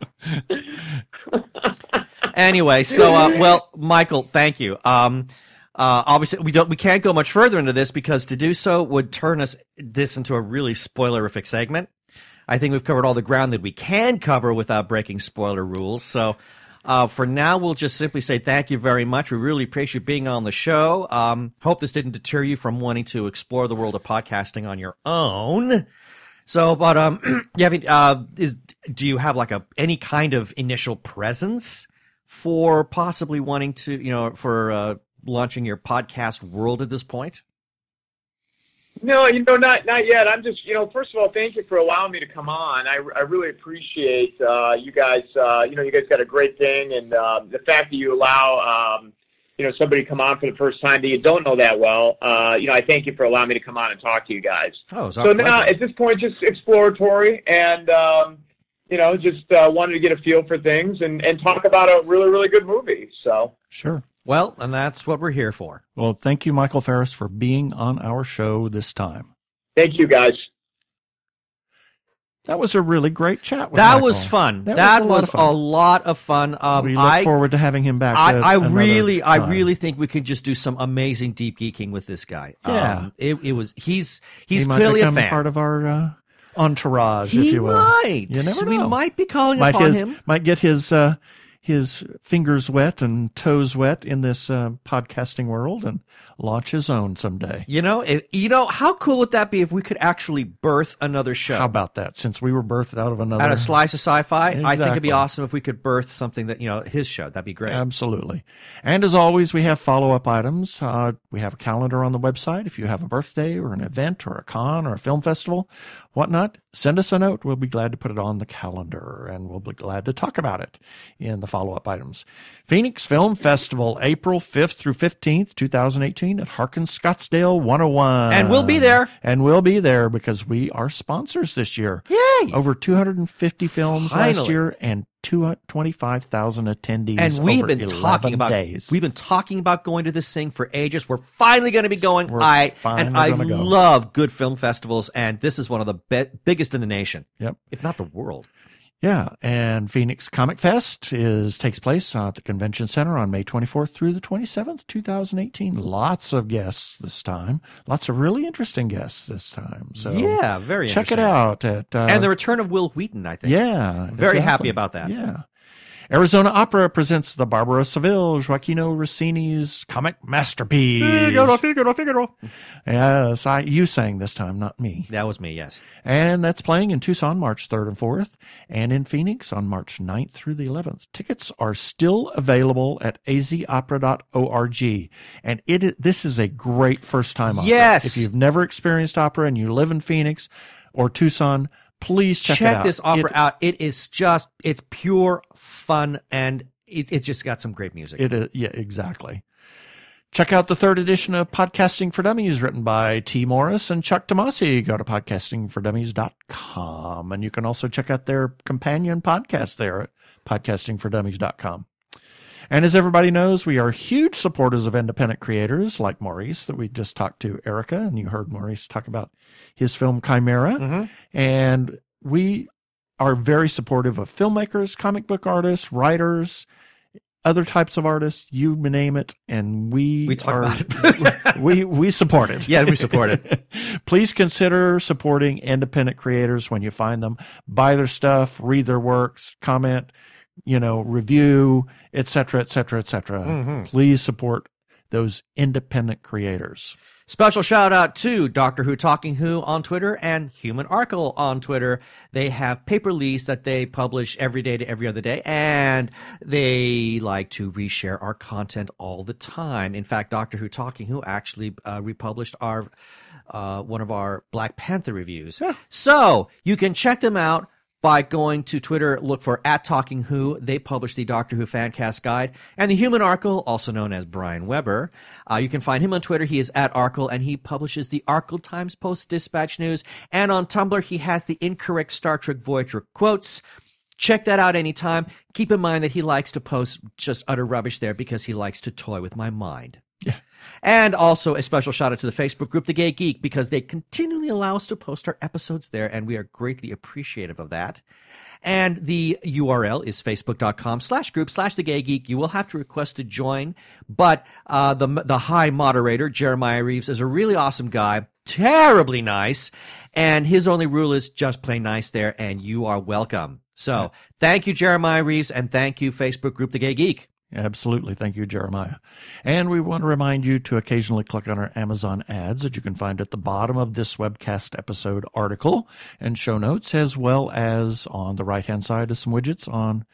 anyway, so uh, well, Michael, thank you. Um, uh, obviously, we don't, we can't go much further into this because to do so would turn us this into a really spoilerific segment. I think we've covered all the ground that we can cover without breaking spoiler rules. So. Uh, for now, we'll just simply say thank you very much. We really appreciate you being on the show. Um, hope this didn't deter you from wanting to explore the world of podcasting on your own. So, but um, you have uh, is do you have like a any kind of initial presence for possibly wanting to, you know, for uh, launching your podcast world at this point? No, you know, not not yet. I'm just, you know, first of all, thank you for allowing me to come on. I, I really appreciate uh, you guys. Uh, you know, you guys got a great thing, and um, the fact that you allow, um, you know, somebody to come on for the first time that you don't know that well. Uh, you know, I thank you for allowing me to come on and talk to you guys. Oh, it's our So now, at this point, just exploratory, and um, you know, just uh, wanted to get a feel for things and and talk about a really really good movie. So. Sure. Well, and that's what we're here for. Well, thank you, Michael Ferris, for being on our show this time. Thank you, guys. That was a really great chat. With That Michael. was fun. That That, was a lot was, of fun. a lot of fun. Um, we look I, forward to having him back. I, I another really, I really think we could just do some amazing deep geeking with this guy. Yeah. Um, it, it was. He's he he's might clearly a fan. part of our uh, entourage, he if you will. might. You never We might be calling might upon his, him. might get his uh, his fingers wet and toes wet in this uh, podcasting world and launch his own someday. You know, it, you know, how cool would that be if we could actually birth another show? How about that? Since we were birthed out of another Out of slice of sci-fi, I think it'd be awesome if we could birth something that you know his show. That'd be great. Absolutely. And as always, we have follow up items. Uh, we have a calendar on the website. If you have a birthday or an event or a con or a film festival, whatnot, send us a note. We'll be glad to put it on the calendar and we'll be glad to talk about it in the follow up items. Phoenix Film Festival, April 5th through 15th, 2018 at Harkins Scottsdale 101. And we'll be there. And we'll be there because we are sponsors this year. Yay! Over 250 films last year and 25,000 attendees and we've been talking about days. we've been talking about going to this thing for ages. We're finally going to be going. We're I and I go. love good film festivals, and this is one of the be- biggest in the nation, Yep. if not the world. Yeah, and Phoenix Comic Fest is takes place at the Convention Center on May 24th through the 27th, 2018. Lots of guests this time. Lots of really interesting guests this time. So yeah, very check it out at uh, and the return of Wil Wheaton, I think. yeah, very exactly. happy about that. Yeah. Arizona Opera presents the Barber of Seville Gioachino Rossini's comic masterpiece. Figaro, Figaro, Figaro. Yes, I you sang this time, not me. That was me. Yes. And that's playing in Tucson March 3rd and 4th, and in Phoenix on March 9th through the 11th. Tickets are still available at azopera.org. And it this is a great first time opera. Yes. If you've never experienced opera and you live in Phoenix or Tucson, Please check, check this opera It- out. It is just it's pure fun and it, it's just got some great music. It is, yeah, exactly. Check out the third edition of Podcasting for Dummies, written by Tee Morris and Chuck Tomasi. Go to podcastingfordummies.com. And you can also check out their companion podcast there at podcastingfordummies.com. And as everybody knows, we are huge supporters of independent creators like Maurice, that we just talked to Erika, and you heard Maurice talk about his film Chimera. Mhm. And we are very supportive of filmmakers, comic book artists, writers, other types of artists, you name it, and we We talk are, we we support it. Yeah, we support it. Please consider supporting independent creators when you find them. Buy their stuff, read their works, comment, you know, review, etc., etc., etc. Mhm. Please support those independent creators. Special shout out to Doctor Who Talking Who on Twitter and Human Arcle on Twitter. They have paper lease that they publish every day to every other day, and they like to reshare our content all the time. In fact, Doctor Who Talking Who actually uh, republished our uh, one of our Black Panther reviews. So you can check them out by going to Twitter, look for at Talking Who. They publish the Doctor Who Fancast Guide and the Human Arkle, also known as Brian Weber. Uh, you can find him on Twitter. He is at Arkle, and he publishes the Arkle Times Post Dispatch News. And on Tumblr, he has the incorrect Star Trek Voyager quotes. Check that out anytime. Keep in mind that he likes to post just utter rubbish there because he likes to toy with my mind. Yeah. And also a special shout out to the Facebook group, The Gay Geek, because they continually allow us to post our episodes there, and we are greatly appreciative of that. And the URL is facebook.com slash group slash the gay geek. You will have to request to join, but uh, the the high moderator, Jeremiah Reeves, is a really awesome guy, terribly nice, and his only rule is just play nice there, and you are welcome. So thank you, Jeremiah Reeves, and thank you, Facebook group, The Gay Geek. Absolutely. Thank you, Jeremiah. And we want to remind you to occasionally click on our Amazon ads that you can find at the bottom of this webcast episode article and show notes, as well as on the right hand side of some widgets on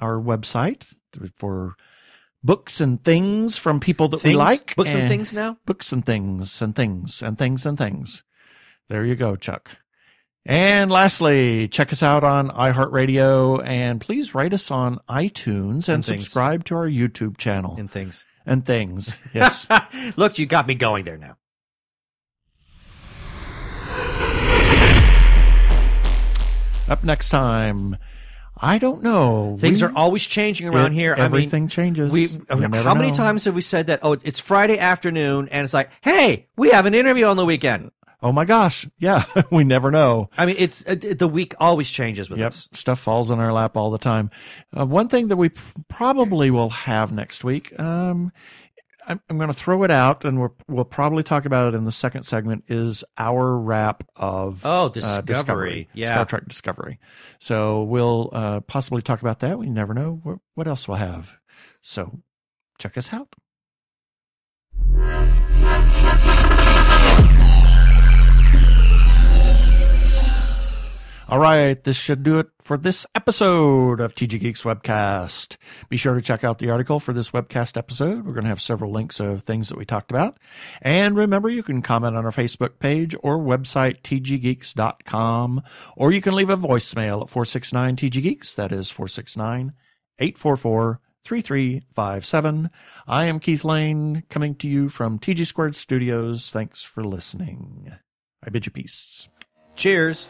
our website for books and things from people that we like. Books and things now? Books and things and things and things and things. There you go, Chuck. And lastly, check us out on iHeartRadio and please rate us on iTunes and, And subscribe to our YouTube channel And things. and things. Yes. Look, you got me going there now. Up next time, I don't know. Things We- are always changing around it- here. Everything I mean, changes. we how never many times have we said that? Oh, it's Friday afternoon, and it's like, hey, we have an interview on the weekend. Oh my gosh. Yeah. we never know. I mean, it's uh, the week always changes with Yep, us. stuff falls in our lap all the time. Uh, one thing that we probably will have next week, um, I'm, I'm going to throw it out, and we're, we'll probably talk about it in the second segment. Is our wrap of Oh, uh, Discovery. Yeah. Star Trek Discovery. So we'll uh, possibly talk about that. We never know what, what else we'll have. So check us out. All right, this should do it for this episode of TG Geeks Webcast. Be sure to check out the article for this webcast episode. We're going to have several links of things that we talked about. And remember, you can comment on our Facebook page or website, tggeeks.com, or you can leave a voicemail at 469 TG Geeks. That is 469 844 3357. I am Keith Lane coming to you from TG Squared Studios. Thanks for listening. I bid you peace. Cheers.